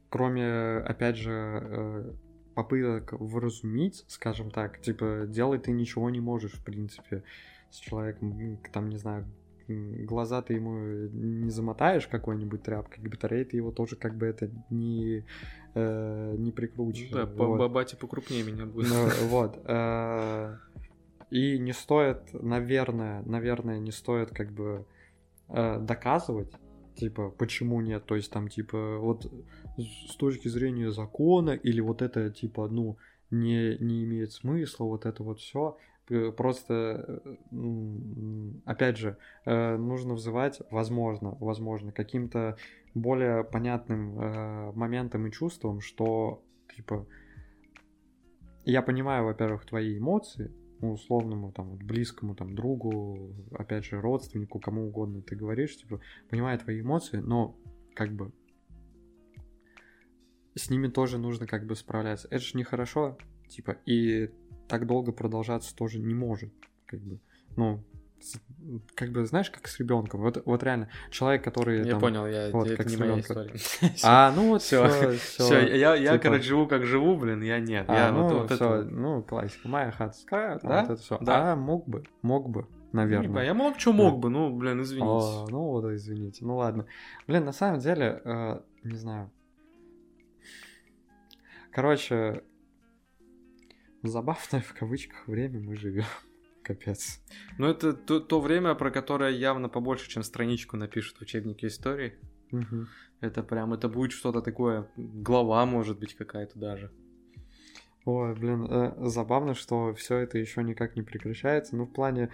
кроме, опять же, э, попыток вразумить, скажем так, типа, делать ты ничего не можешь, в принципе, с человеком, там, не знаю, глаза ты ему не замотаешь какой-нибудь тряпкой, к батарее ты его тоже как бы это не, э, не прикрутишь. Да, вот. по бабате покрупнее меня будет. Ну, *laughs* вот. э, И не стоит, наверное, наверное, не стоит как бы э, доказывать, типа, почему нет. То есть там, типа, вот с точки зрения закона или вот это, типа, ну, не, не имеет смысла, вот это вот все. Просто, э, опять же, э, нужно взывать, возможно, возможно, каким-то более понятным э, моментом и чувством, что, типа, я понимаю, во-первых, твои эмоции, ну, условному, там, близкому, там, другу, опять же, родственнику, кому угодно ты говоришь, типа, понимаю твои эмоции, но, как бы, с ними тоже нужно, как бы, справляться. Это же нехорошо, типа, и так долго продолжаться тоже не может, как бы, ну, как бы, знаешь, как с ребенком. Вот, вот реально, человек, который... Я там- понял, я, вот, это как не моя история. *laughs* А, ну вот все, Все, я, я типа- короче, живу как живу, блин, я нет. А, я ну, вот, это... ну, классика. Моя там Да? вот это все. Да. А, мог бы, мог бы, наверное. Я мог, что мог бы, ну, блин, извините. О, ну вот, извините. Ну ладно. Блин, на самом деле, э, не знаю. Короче, забавное в кавычках время мы живем. *laughs* Капец. Ну, это то, то время, про которое явно побольше, чем страничку напишут в учебнике истории. Мгм. Это прям, это будет что-то такое, глава может быть какая-то даже. Ой, блин, э, забавно, что все это еще никак не прекращается. Ну, в плане,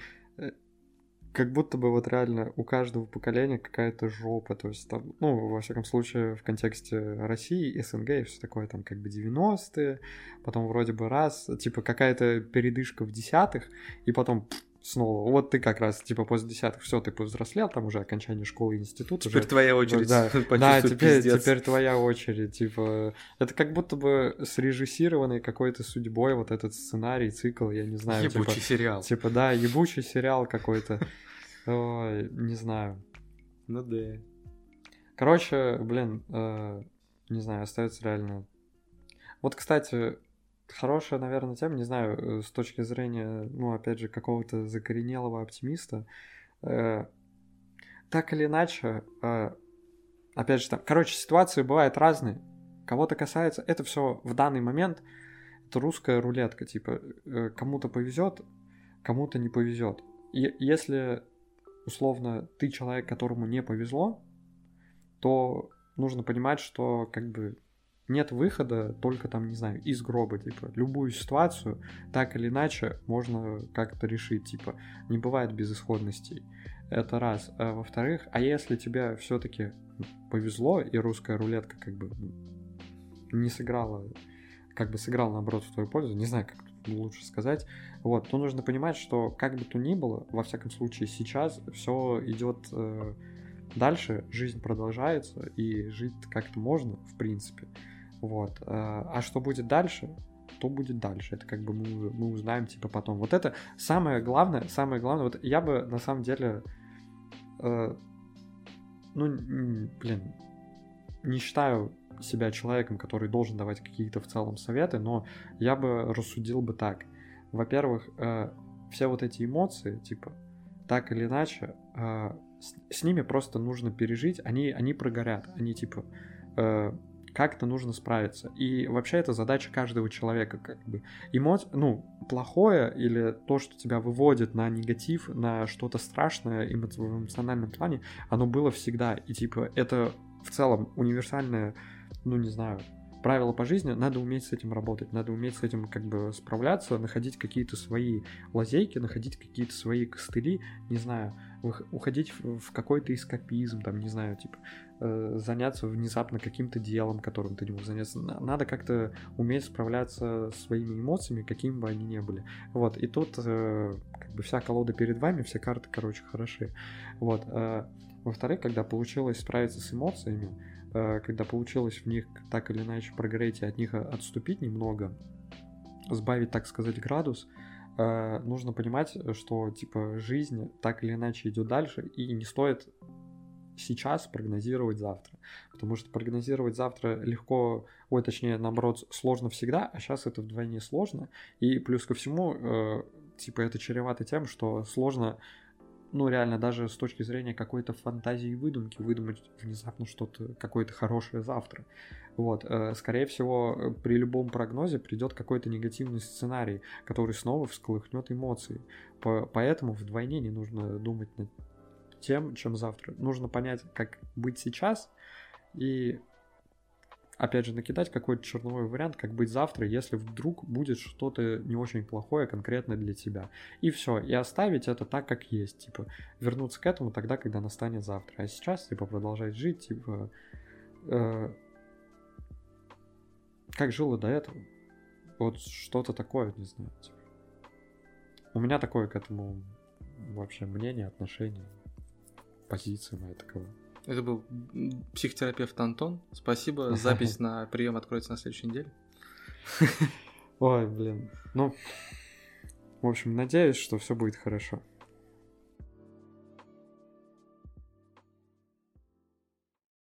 как будто бы вот реально у каждого поколения какая-то жопа. То есть там, ну, во всяком случае, в контексте России, СНГ и все такое, там как бы 90-е, потом вроде бы раз, типа какая-то передышка в десятых, и потом снова. Вот ты как раз, типа, после десятых, все, ты повзрослел, там уже окончание школы и института. Теперь уже твоя очередь да, *laughs* да, теперь, пиздец. теперь твоя очередь. Типа, это как будто бы срежиссированный какой-то судьбой вот этот сценарий, цикл, я не знаю. типа- Ебучий сериал. Типа, да, ебучий сериал какой-то. Ой, не знаю. Ну да. Короче, блин, э, не знаю, остается реально. Вот, кстати, хорошая, наверное, тема, не знаю, э, с точки зрения, ну, опять же, какого-то закоренелого оптимиста. э, так или иначе, э, опять же, там, короче, ситуации бывают разные. Кого-то касается, это все в данный момент, это русская рулетка, типа, э, кому-то повезет, кому-то не повезет. И если, условно, ты человек, которому не повезло, то нужно понимать, что как бы нет выхода только там, не знаю, из гроба, типа, любую ситуацию так или иначе можно как-то решить, типа, не бывает безысходностей. Это раз. А во-вторых, а если тебе все-таки повезло, и русская рулетка как бы не сыграла, как бы сыграла наоборот в твою пользу, не знаю, как лучше сказать, вот, то нужно понимать, что как бы то ни было, во всяком случае сейчас все идет э, дальше, жизнь продолжается, и жить как-то можно, в принципе. Вот. А а что будет дальше, то будет дальше. Это как бы мы, мы узнаем, типа, потом. Вот это самое главное, самое главное. Вот я бы, на самом деле, э, ну, блин, не считаю себя человеком, который должен давать какие-то в целом советы, но я бы рассудил бы так. Во-первых, э, все вот эти эмоции, типа, так или иначе, э, с, с ними просто нужно пережить, они, они прогорят, они типа э, как-то нужно справиться. И вообще это задача каждого человека, как бы. Эмо... Ну, плохое или то, что тебя выводит на негатив, на что-то страшное эмо- в эмоциональном плане, оно было всегда. И типа это в целом универсальное, ну не знаю, правило по жизни, надо уметь с этим работать, надо уметь с этим как бы справляться, находить какие-то свои лазейки, находить какие-то свои костыли, не знаю, уходить в какой-то эскапизм, там, не знаю, типа, э, заняться внезапно каким-то делом, которым ты не мог заняться. Надо как-то уметь справляться своими эмоциями, какими бы они ни были. Вот, и тут э, как бы вся колода перед вами, все карты, короче, хороши. Вот. Э, во-вторых, когда получилось справиться с эмоциями, когда получилось в них так или иначе прогореть и от них отступить немного, сбавить, так сказать, градус, э, нужно понимать, что типа жизнь так или иначе идет дальше, и не стоит сейчас прогнозировать завтра. Потому что прогнозировать завтра легко, ой, точнее, наоборот, сложно всегда, а сейчас это вдвойне сложно. И плюс ко всему, э, типа, это чревато тем, что сложно ну, реально, даже с точки зрения какой-то фантазии и выдумки, выдумать внезапно что-то, какое-то хорошее завтра. Вот, э, скорее всего, при любом прогнозе придет какой-то негативный сценарий, который снова всколыхнет эмоции. Поэтому вдвойне не нужно думать над тем, чем завтра. Нужно понять, как быть сейчас и опять же, накидать какой-то черновой вариант, как быть завтра, если вдруг будет что-то не очень плохое конкретно для тебя. И все, и оставить это так, как есть, типа, вернуться к этому тогда, когда настанет завтра. А сейчас, типа, продолжать жить, типа, э, как жило до этого. Вот что-то такое, не знаю. Типа. У меня такое к этому вообще мнение, отношение, позиция моя такова. Это был психотерапевт Антон. Спасибо. *laughs* Запись на прием откроется на следующей неделе. Ой, блин. Ну, в общем, надеюсь, что все будет хорошо.